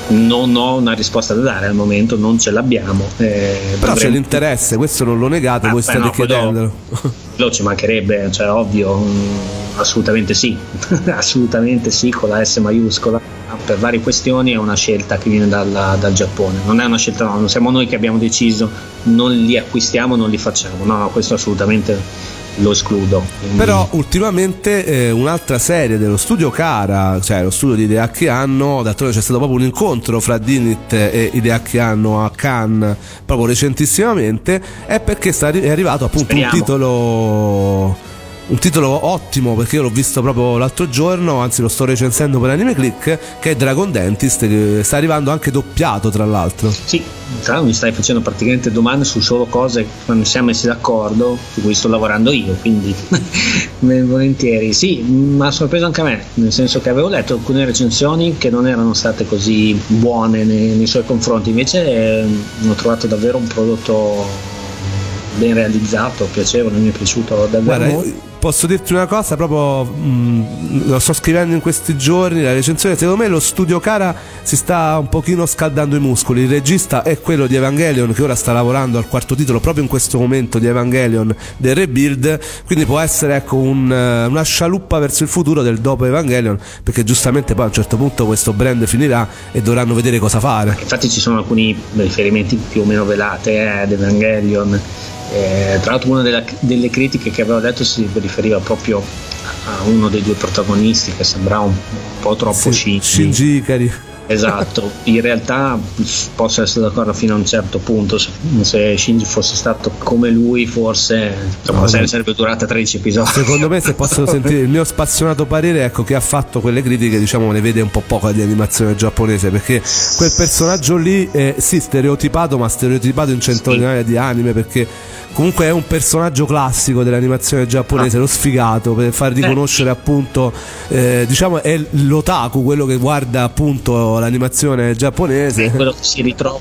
non ho una risposta da dare al momento, non ce l'abbiamo. Eh, Però dovremmo... c'è l'interesse, questo non lo negate, ah, voi state no, chiedendolo. Lo ci mancherebbe, cioè ovvio, mm, assolutamente sì, assolutamente sì con la S maiuscola. Per varie questioni è una scelta che viene dal, dal Giappone, non è una scelta, no, non siamo noi che abbiamo deciso, non li acquistiamo, non li facciamo, no, no questo assolutamente lo escludo. Però ultimamente eh, un'altra serie dello studio Cara, cioè lo studio di Hideaki Anno, d'altronde c'è stato proprio un incontro fra Dinit e Hideaki Anno a Cannes proprio recentissimamente, è perché è arrivato appunto Speriamo. un titolo un titolo ottimo perché io l'ho visto proprio l'altro giorno, anzi lo sto recensendo per Anime Click, che è Dragon Dentist, che sta arrivando anche doppiato tra l'altro. Sì, tra l'altro mi stai facendo praticamente domande su solo cose che non siamo messi d'accordo, su cui sto lavorando io, quindi volentieri. Sì, mi ha sorpreso anche a me, nel senso che avevo letto alcune recensioni che non erano state così buone nei, nei suoi confronti, invece eh, ho trovato davvero un prodotto ben realizzato, piacevole, mi è piaciuto davvero Guarda, posso dirti una cosa, proprio mh, mm, lo sto scrivendo in questi giorni, la recensione, secondo me lo studio Cara si sta un pochino scaldando i muscoli, il regista è quello di Evangelion che ora sta lavorando al quarto titolo proprio in questo momento di Evangelion del Rebuild, quindi può essere ecco, un, eh, una scialuppa verso il futuro del dopo Evangelion, perché giustamente poi a un certo punto questo brand finirà e dovranno vedere cosa fare. Infatti ci sono alcuni riferimenti più o meno velate eh, ad Evangelion eh, tra l'altro una della, delle critiche che avevo detto si riferiva proprio a uno dei due protagonisti che sembrava un, po' troppo sì, Shinji Ikari. Esatto, in realtà posso essere d'accordo fino a un certo punto, se Shinji fosse stato come lui forse insomma, serie sarebbe durata 13 episodi. Secondo me se posso sentire il mio spassionato parere, ecco che ha fatto quelle critiche, diciamo ne vede un po' poco di animazione giapponese, perché quel personaggio lì è sì stereotipato, ma stereotipato in centinaia sì. di anime perché comunque è un personaggio classico dell'animazione giapponese, ah. lo sfigato, per far riconoscere eh. appunto, eh, diciamo è l'otaku, quello che guarda appunto l'animazione giapponese. È quello che si ritrova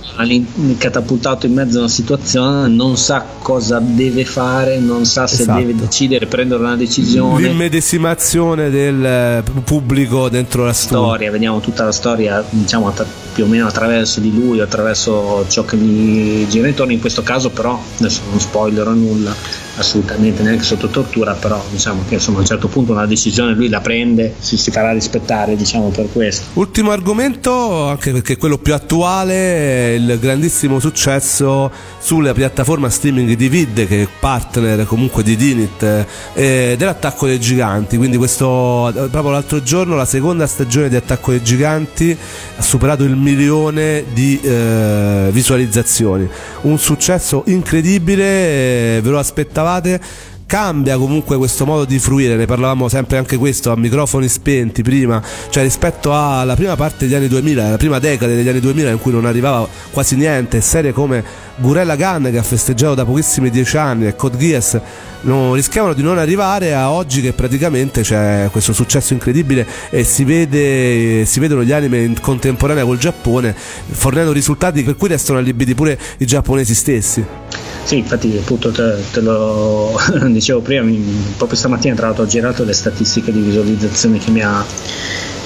catapultato in mezzo a una situazione, non sa cosa deve fare, non sa se esatto. deve decidere, prendere una decisione. L'immedesimazione del eh, pubblico dentro la storia. storia. Vediamo tutta la storia, diciamo più o meno attraverso di lui, attraverso ciò che gli gira intorno. In questo caso, però, adesso non spoilerò nulla assolutamente neanche sotto tortura, però diciamo che insomma a un certo punto una decisione lui la prende, si, si farà rispettare diciamo per questo. Ultimo argomento, anche perché quello più attuale, il grandissimo successo sulla piattaforma streaming di Vid che è partner comunque di Dinit eh, dell'attacco dei giganti, quindi questo proprio l'altro giorno la seconda stagione di Attacco dei giganti ha superato il milione di eh, visualizzazioni, un successo incredibile, eh, ve lo aspettavate cambia comunque questo modo di fruire, ne parlavamo sempre anche questo a microfoni spenti prima, cioè rispetto alla prima parte degli anni 2000, la prima decade degli anni 2000 in cui non arrivava quasi niente, serie come Gurella Gun che ha festeggiato da pochissimi dieci anni e Code Geass non, rischiavano di non arrivare a oggi che praticamente c'è questo successo incredibile e si, vede, si vedono gli anime in contemporanea col Giappone fornendo risultati per cui restano allibiti pure i giapponesi stessi. Sì, infatti appunto te, te lo dicevo prima, proprio stamattina tra l'altro ho girato le statistiche di visualizzazione che mi ha,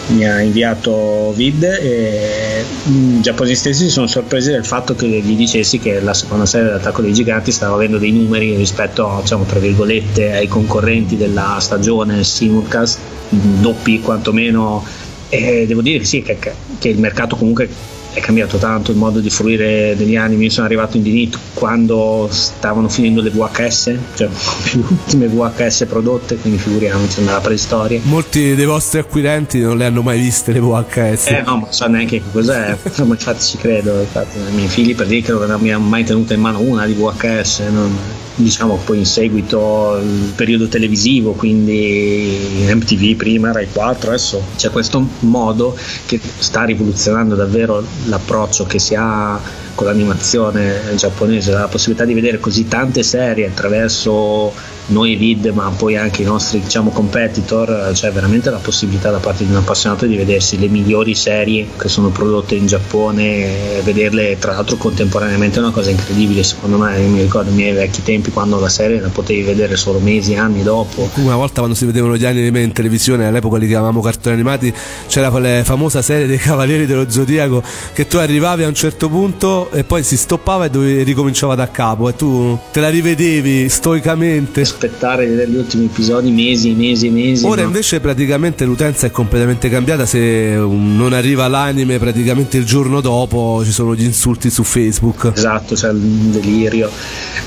mi ha inviato Vid e i giapponesi stessi si sono sorpresi del fatto che gli dicessi che la seconda serie dell'attacco dei giganti stava avendo dei numeri rispetto diciamo, ai concorrenti della stagione simulcast doppi quantomeno. E devo dire che sì che, che il mercato comunque è cambiato tanto il modo di fruire degli anime. Io sono arrivato in Dinit quando stavano finendo le VHS, cioè le ultime VHS prodotte, quindi figuriamoci nella preistoria. Molti dei vostri acquirenti non le hanno mai viste le VHS. Eh no, ma so neanche che cos'è, ma infatti ci credo, infatti i miei figli per dire che non mi hanno mai tenuto in mano una di VHS. Non diciamo poi in seguito il periodo televisivo, quindi MTV prima, Rai 4, adesso c'è questo modo che sta rivoluzionando davvero l'approccio che si ha con l'animazione giapponese, la possibilità di vedere così tante serie attraverso noi vid ma poi anche i nostri diciamo competitor c'è veramente la possibilità da parte di un appassionato di vedersi le migliori serie che sono prodotte in Giappone vederle tra l'altro contemporaneamente. È una cosa incredibile secondo me. Mi ricordo i miei vecchi tempi quando la serie la potevi vedere solo mesi anni dopo. Una volta quando si vedevano gli anime in televisione all'epoca li chiamavamo cartoni animati c'era quella famosa serie dei Cavalieri dello Zodiaco che tu arrivavi a un certo punto e poi si stoppava e ricominciava da capo e tu te la rivedevi stoicamente aspettare gli ultimi episodi mesi mesi mesi. Ora no? invece praticamente l'utenza è completamente cambiata, se non arriva l'anime praticamente il giorno dopo ci sono gli insulti su Facebook. Esatto, c'è un delirio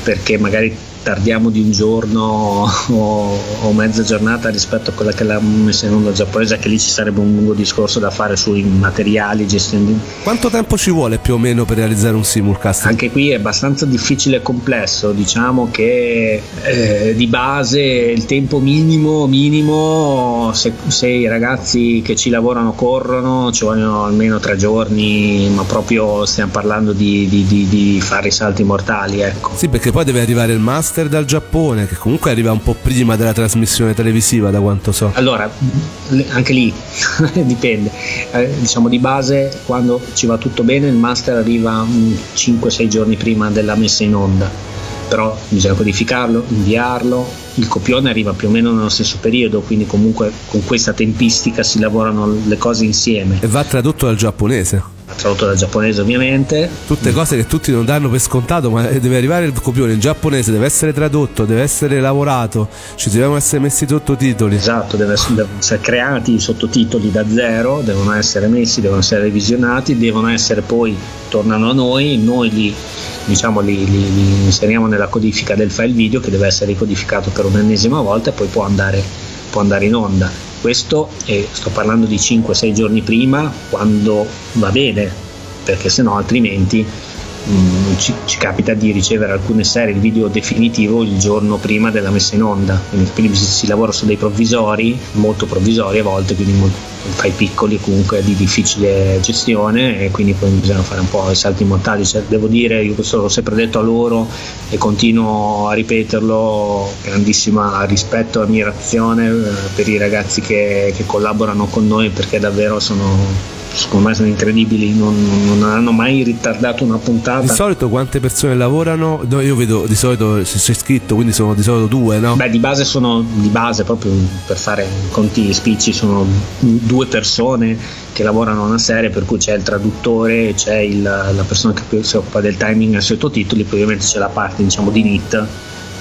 perché magari tardiamo di un giorno o, o, mezza giornata rispetto a quella che l'ha messa in onda giapponese, che lì ci sarebbe un lungo discorso da fare sui materiali, gestione. Quanto tempo ci vuole più o meno per realizzare un simulcast? Anche qui è abbastanza difficile e complesso, diciamo che eh, di base il tempo minimo, minimo se, se, i ragazzi che ci lavorano corrono ci vogliono almeno tre giorni, ma proprio stiamo parlando di, di, di, di fare i salti mortali. Ecco. Sì, perché poi deve arrivare il master master dal Giappone, che comunque arriva un po' prima della trasmissione televisiva, da quanto so. Allora, anche lì dipende. Eh, diciamo di base, quando ci va tutto bene, il master arriva 5-6 giorni prima della messa in onda. Però bisogna codificarlo, inviarlo, il copione arriva più o meno nello stesso periodo, quindi comunque con questa tempistica si lavorano le cose insieme. E va tradotto dal giapponese? Tradotto dal giapponese ovviamente. Tutte cose che tutti non danno per scontato, ma deve arrivare il copione in giapponese, deve essere tradotto, deve essere lavorato, ci devono essere messi i sottotitoli. Esatto, devono essere creati i sottotitoli da zero, devono essere messi, devono essere revisionati, devono essere poi, tornano a noi, noi li, diciamo, li, li, li inseriamo nella codifica del file video che deve essere ricodificato per un'ennesima volta e poi può andare, può andare in onda questo eh, sto parlando di 5-6 giorni prima quando va bene, perché se no altrimenti mm, ci, ci, capita di ricevere alcune serie il video definitivo il giorno prima della messa in onda. Quindi, quindi si lavora su dei provvisori, molto provvisori a volte, quindi fai piccoli comunque di difficile gestione e quindi poi bisogna fare un po' i salti mortali cioè, devo dire io questo l'ho sempre detto a loro e continuo a ripeterlo grandissima rispetto e ammirazione eh, per i ragazzi che, che collaborano con noi perché davvero sono secondo me sono incredibili, non, non, hanno mai ritardato una puntata. Di solito quante persone lavorano? No, io vedo di solito se c'è scritto, quindi sono di solito due, no? Beh, di base sono di base proprio per fare conti spicci sono due persone che lavorano a una serie, per cui c'è il traduttore, c'è il, la persona che si occupa del timing e sottotitoli, poi ovviamente c'è la parte diciamo di NIT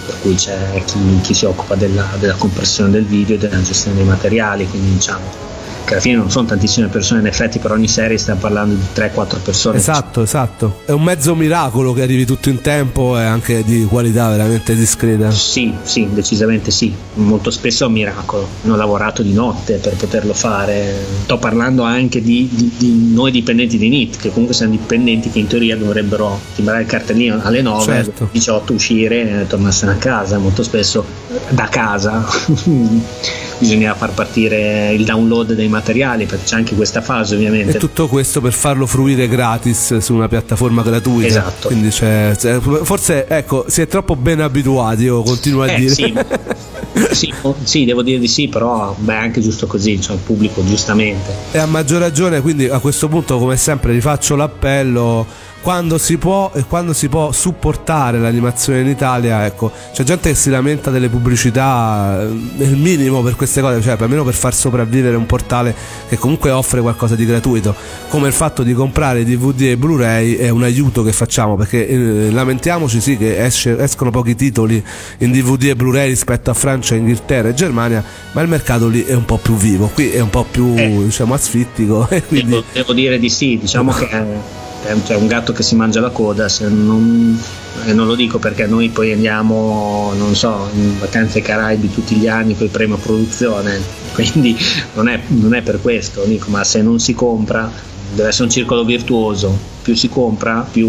per cui c'è chi, chi si occupa della, della compressione del video e della gestione dei materiali, quindi diciamo che alla fine non sono tantissime persone, in effetti per ogni serie stiamo parlando di 3-4 persone. Esatto, esatto. È un mezzo miracolo che arrivi tutto in tempo e anche di qualità veramente discreta. Sì, sì, decisamente sì. Molto spesso è un miracolo. Hanno lavorato di notte per poterlo fare. Sto parlando anche di, di, di noi dipendenti di NIT, che comunque siamo dipendenti che in teoria dovrebbero timbrare il cartellino alle 9, certo. 18 uscire e tornarsene a casa. Molto spesso da casa bisogna far partire il download dei materiali perché c'è anche questa fase ovviamente e tutto questo per farlo fruire gratis su una piattaforma gratuita esatto quindi c'è, c'è, forse ecco si è troppo ben abituati io continuo a eh, dire sì. sì, sì, devo dire di sì, però beh, è anche giusto così, cioè il pubblico giustamente. E a maggior ragione, quindi a questo punto, come sempre, rifaccio l'appello quando si può e quando si può supportare l'animazione in Italia, ecco, c'è gente che si lamenta delle pubblicità, è il minimo per queste cose, cioè almeno per far sopravvivere un portale che comunque offre qualcosa di gratuito, come il fatto di comprare DVD e Blu-ray è un aiuto che facciamo, perché eh, lamentiamoci sì che esce, escono pochi titoli in DVD e Blu-ray rispetto a Francia, Inghilterra e Germania, ma il mercato lì è un po' più vivo, qui è un po' più eh. diciamo asfittico. Quindi... devo, devo dire di sì, diciamo che è un gatto che si mangia la coda, non, e non lo dico perché noi poi andiamo, non so, in vacanze ai Caraibi tutti gli anni con il premio produzione, quindi non è, non è per questo, dico, ma se non si compra deve essere un circolo virtuoso, più si compra più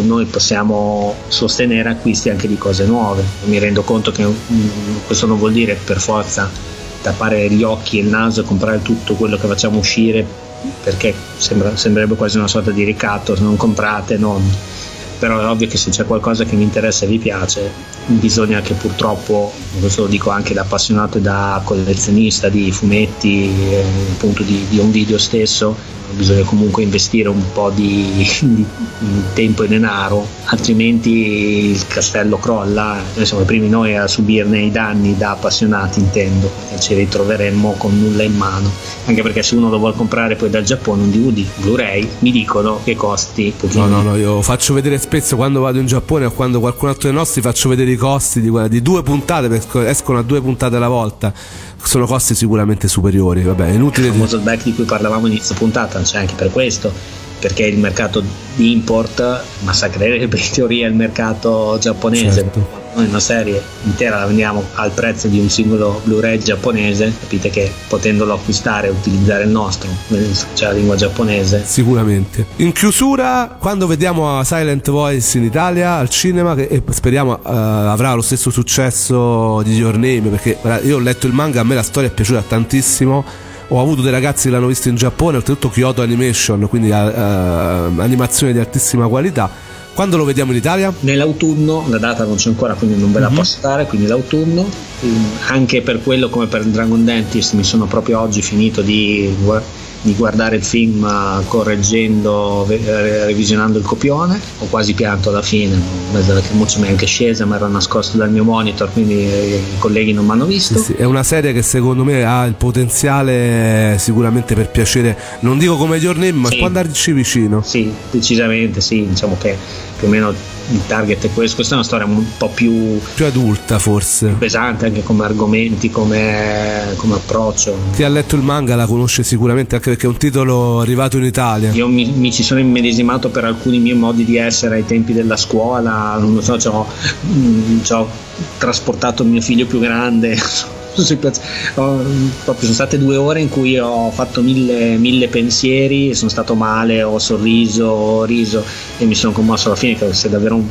noi possiamo sostenere acquisti anche di cose nuove. Mi rendo conto che mm, questo non vuol dire per forza tappare gli occhi e il naso e comprare tutto quello che facciamo uscire perché sembra, sembrerebbe quasi una sorta di ricatto, se non comprate, non. però è ovvio che se c'è qualcosa che vi interessa e vi piace, bisogna che purtroppo, questo lo dico anche da appassionato e da collezionista di fumetti, eh, appunto di, di un video stesso, bisogna comunque investire un po' di, di, tempo e denaro, altrimenti il castello crolla, noi siamo i primi noi a subirne i danni da appassionati intendo, e ci ritroveremmo con nulla in mano, anche perché se uno lo vuole comprare poi dal Giappone un DVD Blu-ray mi dicono che costi pochino. No, no, no, io faccio vedere spesso quando vado in Giappone o quando qualcun altro dei nostri faccio vedere i costi di, di due puntate, perché escono a due puntate alla volta sono costi sicuramente superiori. Vabbè, è inutile. Il famoso back di cui parlavamo inizio puntata, c'è anche per questo, perché il mercato di import massacrerebbe in teoria il mercato giapponese. Certo noi una serie intera la vendiamo al prezzo di un singolo Blu-ray giapponese, capite che potendolo acquistare e utilizzare il nostro, cioè la lingua giapponese. Sicuramente. In chiusura, quando vediamo Silent Voice in Italia al cinema, che speriamo uh, avrà lo stesso successo di Your Name, perché io ho letto il manga, a me la storia è piaciuta tantissimo ho avuto dei ragazzi che l'hanno visto in Giappone, oltretutto Kyoto Animation, quindi uh, animazione di altissima qualità quando lo vediamo in Italia? Nell'autunno, la data non c'è ancora quindi non ve la mm-hmm. posso dare, quindi l'autunno. Anche per quello come per Dragon Dentist mi sono proprio oggi finito di di guardare il film eh, correggendo, revisionando il copione. Ho quasi pianto alla fine, la lacrimuccia mi è anche scesa, ma era nascosto dal mio monitor, quindi i colleghi non mi hanno visto. Sì, sì. È una serie che secondo me ha il potenziale sicuramente per piacere, non dico come Your Name, ma sì. può andarci vicino. Sì, decisamente sì, diciamo che più o meno il target è questo. Questa è una storia un po' più, più adulta, forse pesante anche come argomenti, come, come, approccio. Chi ha letto il manga la conosce sicuramente anche perché è un titolo arrivato in Italia. Io mi, mi ci sono immedesimato per alcuni miei modi di essere ai tempi della scuola, non lo so, ci ho, mm, ci ho trasportato mio figlio più grande ho, sono state due ore in cui ho fatto mille, mille pensieri, sono stato male, ho sorriso, ho riso e mi sono commosso alla fine, credo sia davvero un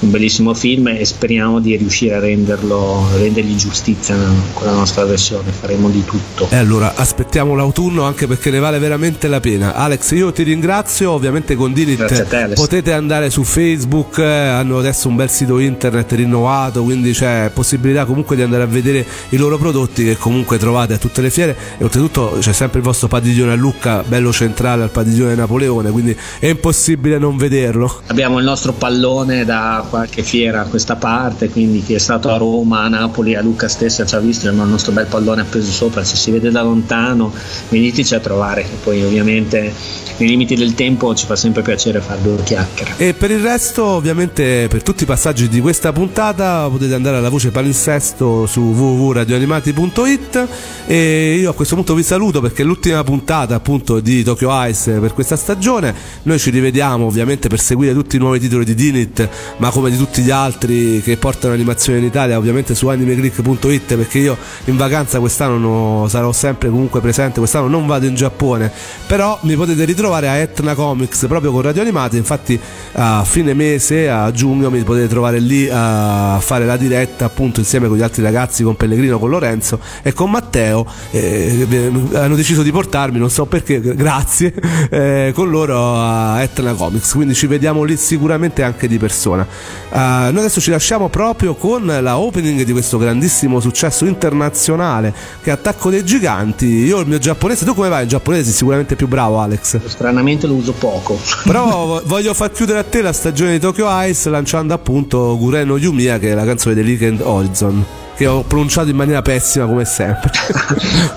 un bellissimo film e speriamo di riuscire a renderlo, rendergli giustizia con la nostra versione, faremo di tutto. E allora aspettiamo l'autunno anche perché ne vale veramente la pena. Alex, io ti ringrazio, ovviamente con Dinit te, potete andare su Facebook, eh, hanno adesso un bel sito internet rinnovato, quindi c'è possibilità comunque di andare a vedere i loro prodotti che comunque trovate a tutte le fiere e oltretutto c'è sempre il vostro padiglione a Lucca, bello centrale al padiglione Napoleone, quindi è impossibile non vederlo. Abbiamo il nostro pallone da qualche fiera a questa parte, quindi chi è stato a Roma, a Napoli, a Lucca stessa ci ha visto, il nostro bel pallone appeso sopra, se si vede da lontano veniteci a trovare, che poi ovviamente nei limiti del tempo ci fa sempre piacere fare due chiacchiere. E per il resto, ovviamente, per tutti i passaggi di questa puntata potete andare alla voce palinsesto su www.radioanimati.it e io a questo punto vi saluto perché è l'ultima puntata appunto di Tokyo Ice per questa stagione. Noi ci rivediamo ovviamente per seguire tutti i nuovi titoli di Dinit, ma come di tutti gli altri che portano animazione in Italia, ovviamente su animeclick.it perché io in vacanza quest'anno sarò sempre comunque presente, quest'anno non vado in Giappone, però mi potete ritrovare a Etna Comics proprio con Radio Animate, infatti a fine mese, a giugno mi potete trovare lì a fare la diretta appunto insieme con gli altri ragazzi, con Pellegrino, con Lorenzo e con Matteo, eh, hanno deciso di portarmi, non so perché, grazie, eh, con loro a Etna Comics, quindi ci vediamo lì sicuramente anche di persona. Uh, noi adesso ci lasciamo proprio con la opening di questo grandissimo successo internazionale che è Attacco dei Giganti. Io il mio giapponese, tu come vai in giapponese? Sei sicuramente più bravo Alex. Stranamente lo uso poco. Però voglio far chiudere a te la stagione di Tokyo Ice lanciando appunto Gureno Yumiya che è la canzone di Weekend Horizon che ho pronunciato in maniera pessima come sempre.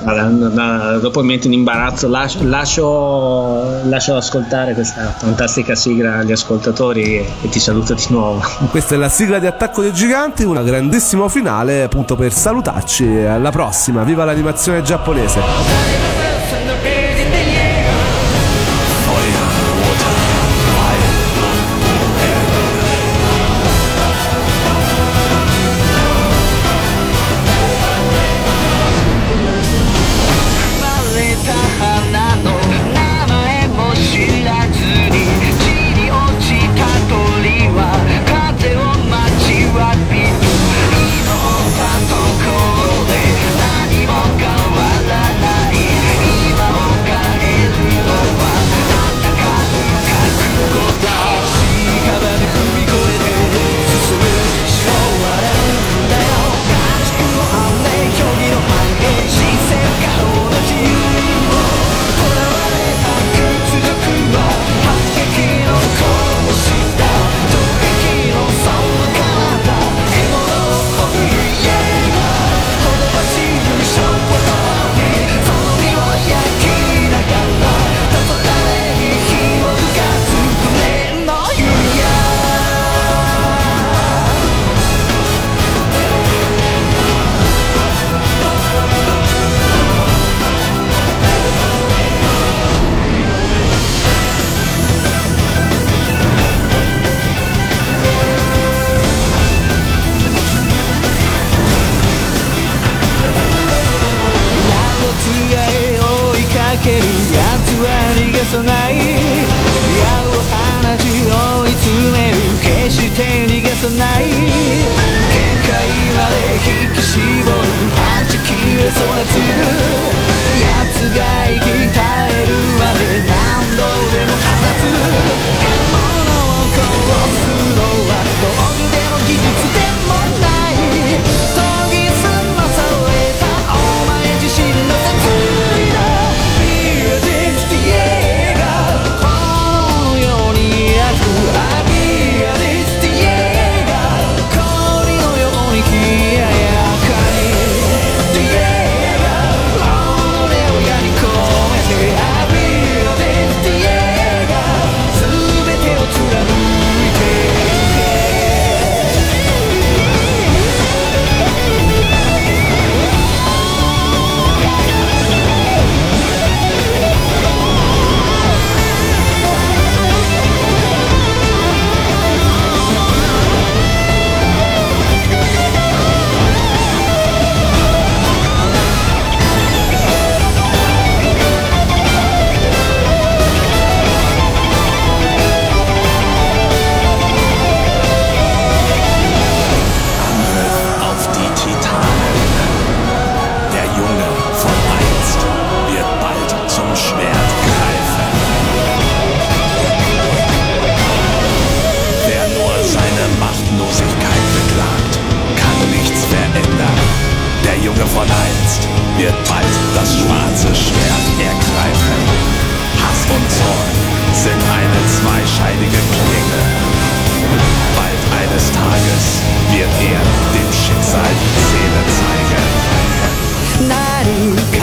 Dopo mi metto in imbarazzo, lascio, lascio, lascio, ascoltare questa fantastica sigla agli ascoltatori e, e ti saluto di nuovo. Questa è la sigla di Attacco dei Giganti, una grandissima finale appunto per salutarci. Alla prossima, viva l'animazione giapponese! wird bald das schwarze Schwert ergreifen. Hass und Zorn sind eine zweischeidige Klinge. Bald eines Tages wird er dem Schicksal Seele zeigen. Narika.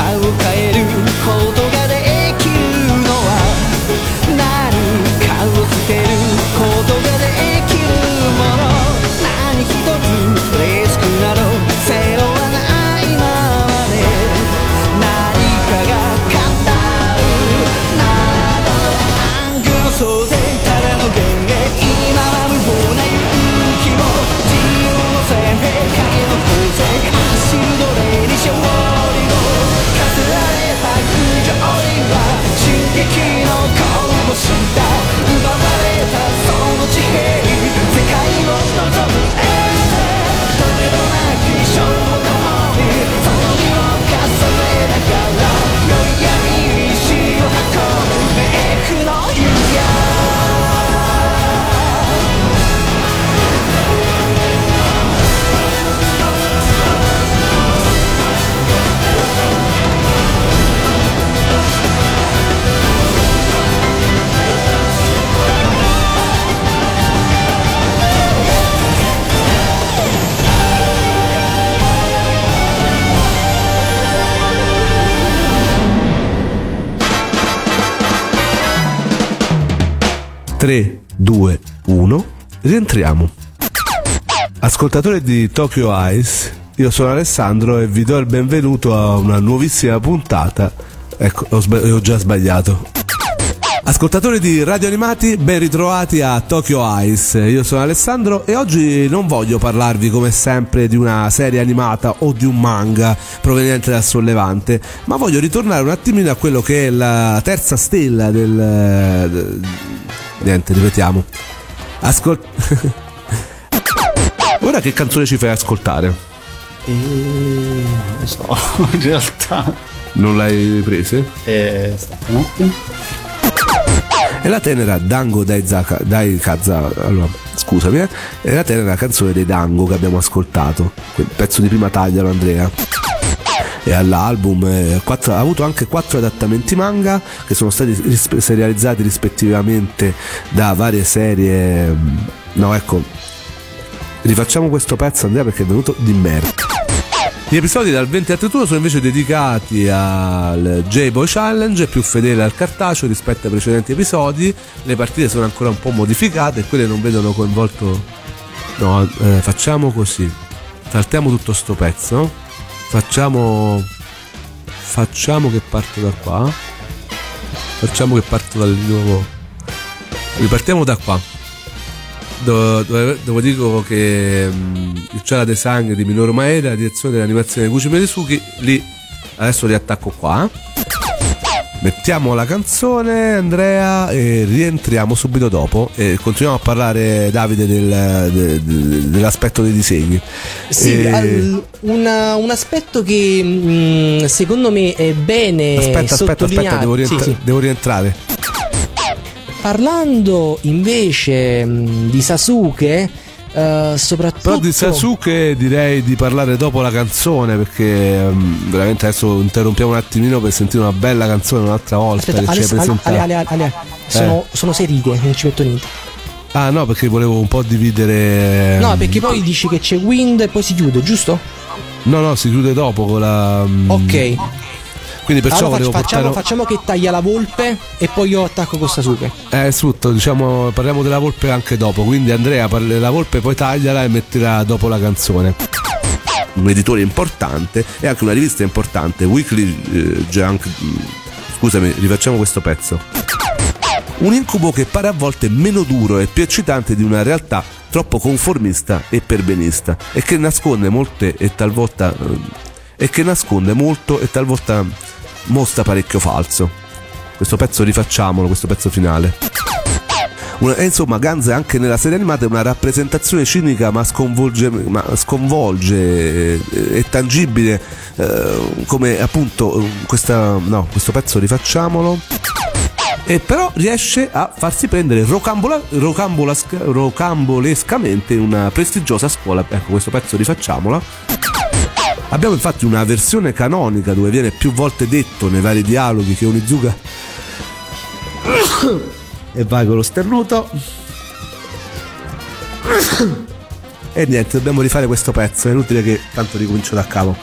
3, 2, 1, rientriamo. Ascoltatori di Tokyo Ice, io sono Alessandro e vi do il benvenuto a una nuovissima puntata. Ecco, ho, sbag- ho già sbagliato. Ascoltatori di Radio Animati, ben ritrovati a Tokyo Ice. Io sono Alessandro e oggi non voglio parlarvi come sempre di una serie animata o di un manga proveniente dal sollevante, ma voglio ritornare un attimino a quello che è la terza stella del... Niente, ripetiamo. Ascol... Ora che canzone ci fai ascoltare? E... non so, in realtà... Non l'hai prese? Eh, aspetta un attimo. E la tenera Dango dai, Zaka, dai Kaza. Allora, scusami, eh. È la tenera canzone dei Dango che abbiamo ascoltato. Quel pezzo di prima taglialo, Andrea. E all'album eh, quattro, ha avuto anche quattro adattamenti manga che sono stati ris- serializzati rispettivamente da varie serie. Mm, no, ecco. Rifacciamo questo pezzo, Andrea, perché è venuto di merda. Gli episodi dal 20 al 31 sono invece dedicati al J-Boy Challenge, più fedele al cartaceo rispetto ai precedenti episodi. Le partite sono ancora un po' modificate e quelle non vedono coinvolto. No, eh, facciamo così. Saltiamo tutto sto pezzo. Facciamo. Facciamo che parto da qua. Facciamo che parto dal nuovo. Ripartiamo da qua. Dove, dico che um, il Ciara Design di Minoru Maeda, direzione dell'animazione di Gucci Merisuki, lì adesso riattacco qua. Mettiamo la canzone Andrea e rientriamo subito dopo e continuiamo a parlare Davide del, de, de, dell'aspetto dei disegni. Sì, e... una, un aspetto che mh, secondo me è bene aspetta, aspetta, aspetta, devo, rientra- sì, sì. devo rientrare. Parlando invece mh, di Sasuke, Uh, soprattutto però di Sasuke direi di parlare dopo la canzone perché um, veramente adesso interrompiamo un attimino per sentire una bella canzone un'altra volta Aspetta, che Ale, ci presentato Ale, Ale, Ale, sono, eh. sono sei righe non ci metto niente ah no perché volevo un po' dividere no perché poi dici che c'è Wind e poi si chiude giusto? no no si chiude dopo con la ok quindi perciò allora, volevo facciamo, portare... facciamo che taglia la volpe e poi io attacco con Sasuke. Eh, tutto, diciamo, parliamo della volpe anche dopo. Quindi Andrea parla della volpe, poi tagliala e metterà dopo la canzone. Un editore importante e anche una rivista importante, Weekly eh, Junk. Scusami, rifacciamo questo pezzo. Un incubo che pare a volte meno duro e più eccitante di una realtà troppo conformista e perbenista e che nasconde molte e talvolta eh, e che nasconde molto e talvolta mostra parecchio falso. Questo pezzo rifacciamolo, questo pezzo finale. Una, e insomma, Guns anche nella serie animata è una rappresentazione cinica ma sconvolge, ma sconvolge e, e tangibile eh, come appunto questa, no, questo pezzo rifacciamolo e però riesce a farsi prendere rocambola, rocambolescamente una prestigiosa scuola ecco questo pezzo rifacciamola Abbiamo infatti una versione canonica dove viene più volte detto nei vari dialoghi che Onizuka e vai con lo sternuto. E niente dobbiamo rifare questo pezzo. È inutile che tanto ricomincio da capo.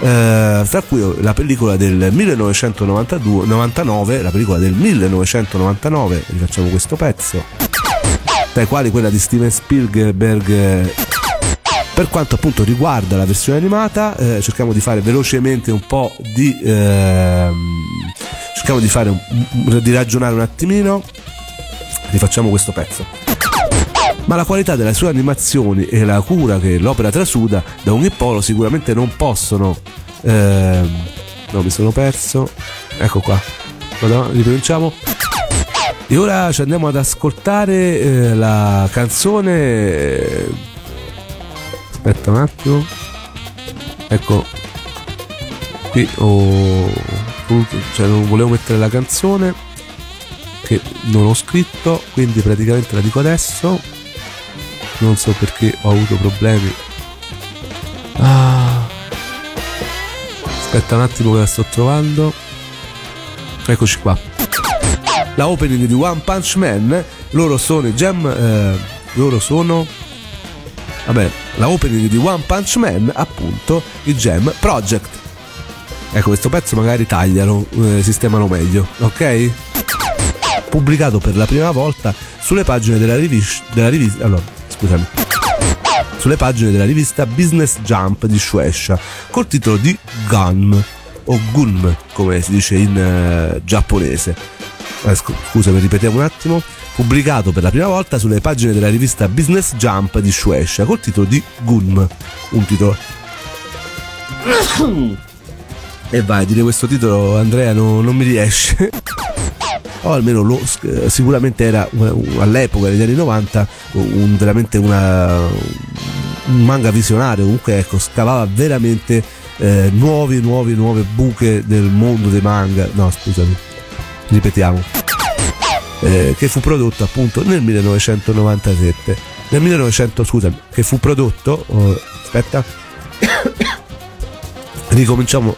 Eh, tra cui la pellicola del 1999 la pellicola del 1999 rifacciamo questo pezzo. Tra i quali quella di Steven Spielberg per quanto appunto riguarda la versione animata, eh, cerchiamo di fare velocemente un po' di. Ehm, cerchiamo di fare di ragionare un attimino. Rifacciamo questo pezzo. Ma la qualità delle sue animazioni e la cura che l'opera trasuda da un Polo sicuramente non possono. Ehm, no, mi sono perso. Ecco qua. Riprovinciamo. E ora ci andiamo ad ascoltare eh, la canzone. Aspetta un attimo. Ecco. Qui ho cioè non volevo mettere la canzone che non ho scritto quindi praticamente la dico adesso. Non so perché ho avuto problemi. Ah. aspetta un attimo che la sto trovando. Eccoci qua. La opening di One Punch Man loro sono i Gem eh, loro sono vabbè, la opening di One Punch Man, appunto, il Jam Project. Ecco, questo pezzo magari tagliano, eh, sistemano meglio, ok? pubblicato per la prima volta sulle pagine della, rivis- della rivista. Allora, scusami. Sulle pagine della rivista Business Jump di Shueisha col titolo di Gun o Gunm, come si dice in eh, giapponese. Eh, scu- scusami, ripetiamo un attimo. Pubblicato per la prima volta sulle pagine della rivista Business Jump di Shueisha col titolo di Gunm. Un titolo e vai, dire questo titolo Andrea no- non mi riesce. o almeno lo, eh, sicuramente era eh, all'epoca negli anni 90 un, veramente una, un manga visionario, comunque ecco, scavava veramente eh, nuovi, nuovi, nuove buche del mondo dei manga. No, scusami, ripetiamo. Eh, che fu prodotto appunto nel 1997. Nel 1900, scusami, che fu prodotto, oh, aspetta, ricominciamo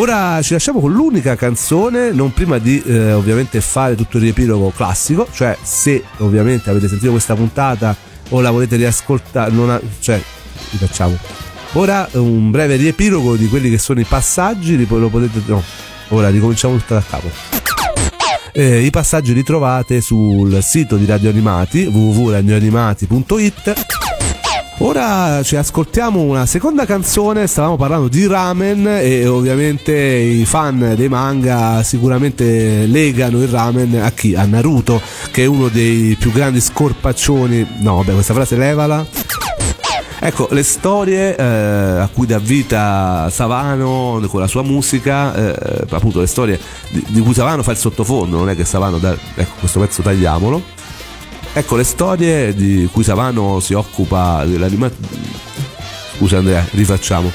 Ora ci lasciamo con l'unica canzone, non prima di eh, ovviamente fare tutto il riepilogo classico, cioè se ovviamente avete sentito questa puntata o la volete riascoltare, non ha, cioè rifacciamo. Ora un breve riepilogo di quelli che sono i passaggi, lo potete no, ora ricominciamo tutto da capo. Eh, I passaggi li trovate sul sito di Radio Animati www.radioanimati.it Ora ci ascoltiamo una seconda canzone, stavamo parlando di ramen e ovviamente i fan dei manga sicuramente legano il ramen a chi? A Naruto, che è uno dei più grandi scorpaccioni. No, vabbè, questa frase levala. Ecco, le storie eh, a cui dà vita Savano con la sua musica, eh, appunto le storie di, di, cui Savano fa il sottofondo, non è che Savano dà... Ecco, questo pezzo tagliamolo. Ecco le storie di cui Savano si occupa dell'animazione. Scusa Andrea, rifacciamo.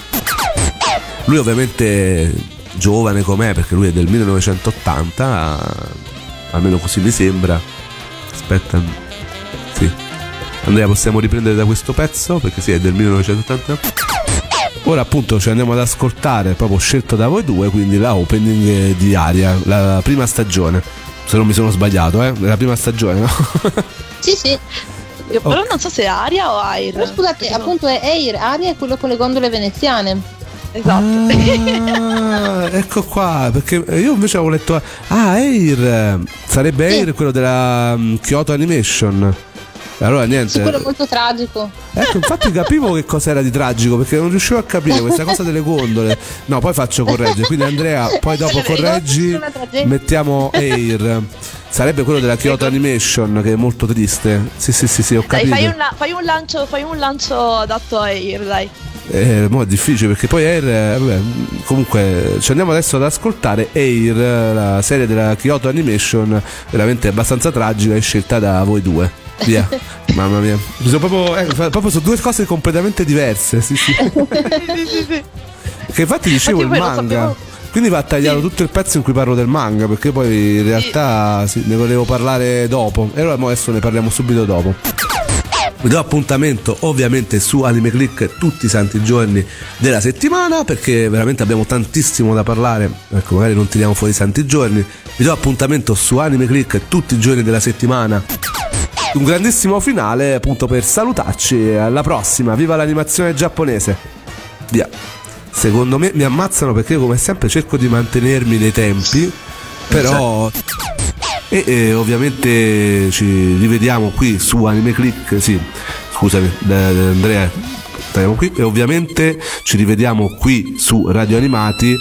Lui ovviamente giovane com'è perché lui è del 1980, almeno così mi sembra. Aspetta. Andrea, possiamo riprendere da questo pezzo perché sì, è del 1980. Ora appunto ci andiamo ad ascoltare, proprio scelto da voi due, quindi la opening di Aria, la prima stagione. Se non mi sono sbagliato, eh? È la prima stagione, no? Sì, sì. Io però oh. non so se è Aria o Air. Però scusate, appunto è Air, Aria è quello con le gondole veneziane. Esatto. Ah, ecco qua, perché io invece avevo letto Ah, Air. Sarebbe sì. Air quello della um, Kyoto Animation. Allora niente. Quello molto tragico. Ecco, infatti capivo che cosa era di tragico perché non riuscivo a capire questa cosa delle gondole. No, poi faccio correggere. Quindi Andrea, poi dopo correggi, mettiamo Air. Sarebbe quello della Kyoto Animation che è molto triste. Sì, sì, sì, sì ho capito. Dai, fai un, fai un, lancio, fai un lancio adatto a Air, dai. Eh, mo è difficile perché poi Air, eh, vabbè, comunque ci andiamo adesso ad ascoltare Air, la serie della Kyoto Animation, veramente abbastanza tragica, è scelta da voi due. Via, mamma mia, sono proprio, eh, proprio su due cose completamente diverse. Sì, sì. che infatti dicevo il manga. Quindi va a tagliare sì. tutto il pezzo in cui parlo del manga, perché poi in realtà sì, ne volevo parlare dopo. E allora adesso ne parliamo subito dopo. Vi do appuntamento ovviamente su Anime Click tutti i santi giorni della settimana perché veramente abbiamo tantissimo da parlare, ecco magari non tiriamo fuori i santi giorni. Vi do appuntamento su Anime Click tutti i giorni della settimana. Un grandissimo finale appunto per salutarci. Alla prossima, viva l'animazione giapponese. Via. Secondo me mi ammazzano perché come sempre cerco di mantenermi nei tempi però e, e ovviamente ci rivediamo qui su Anime Click sì. Scusami Andrea qui. E ovviamente ci rivediamo qui su Radio Animati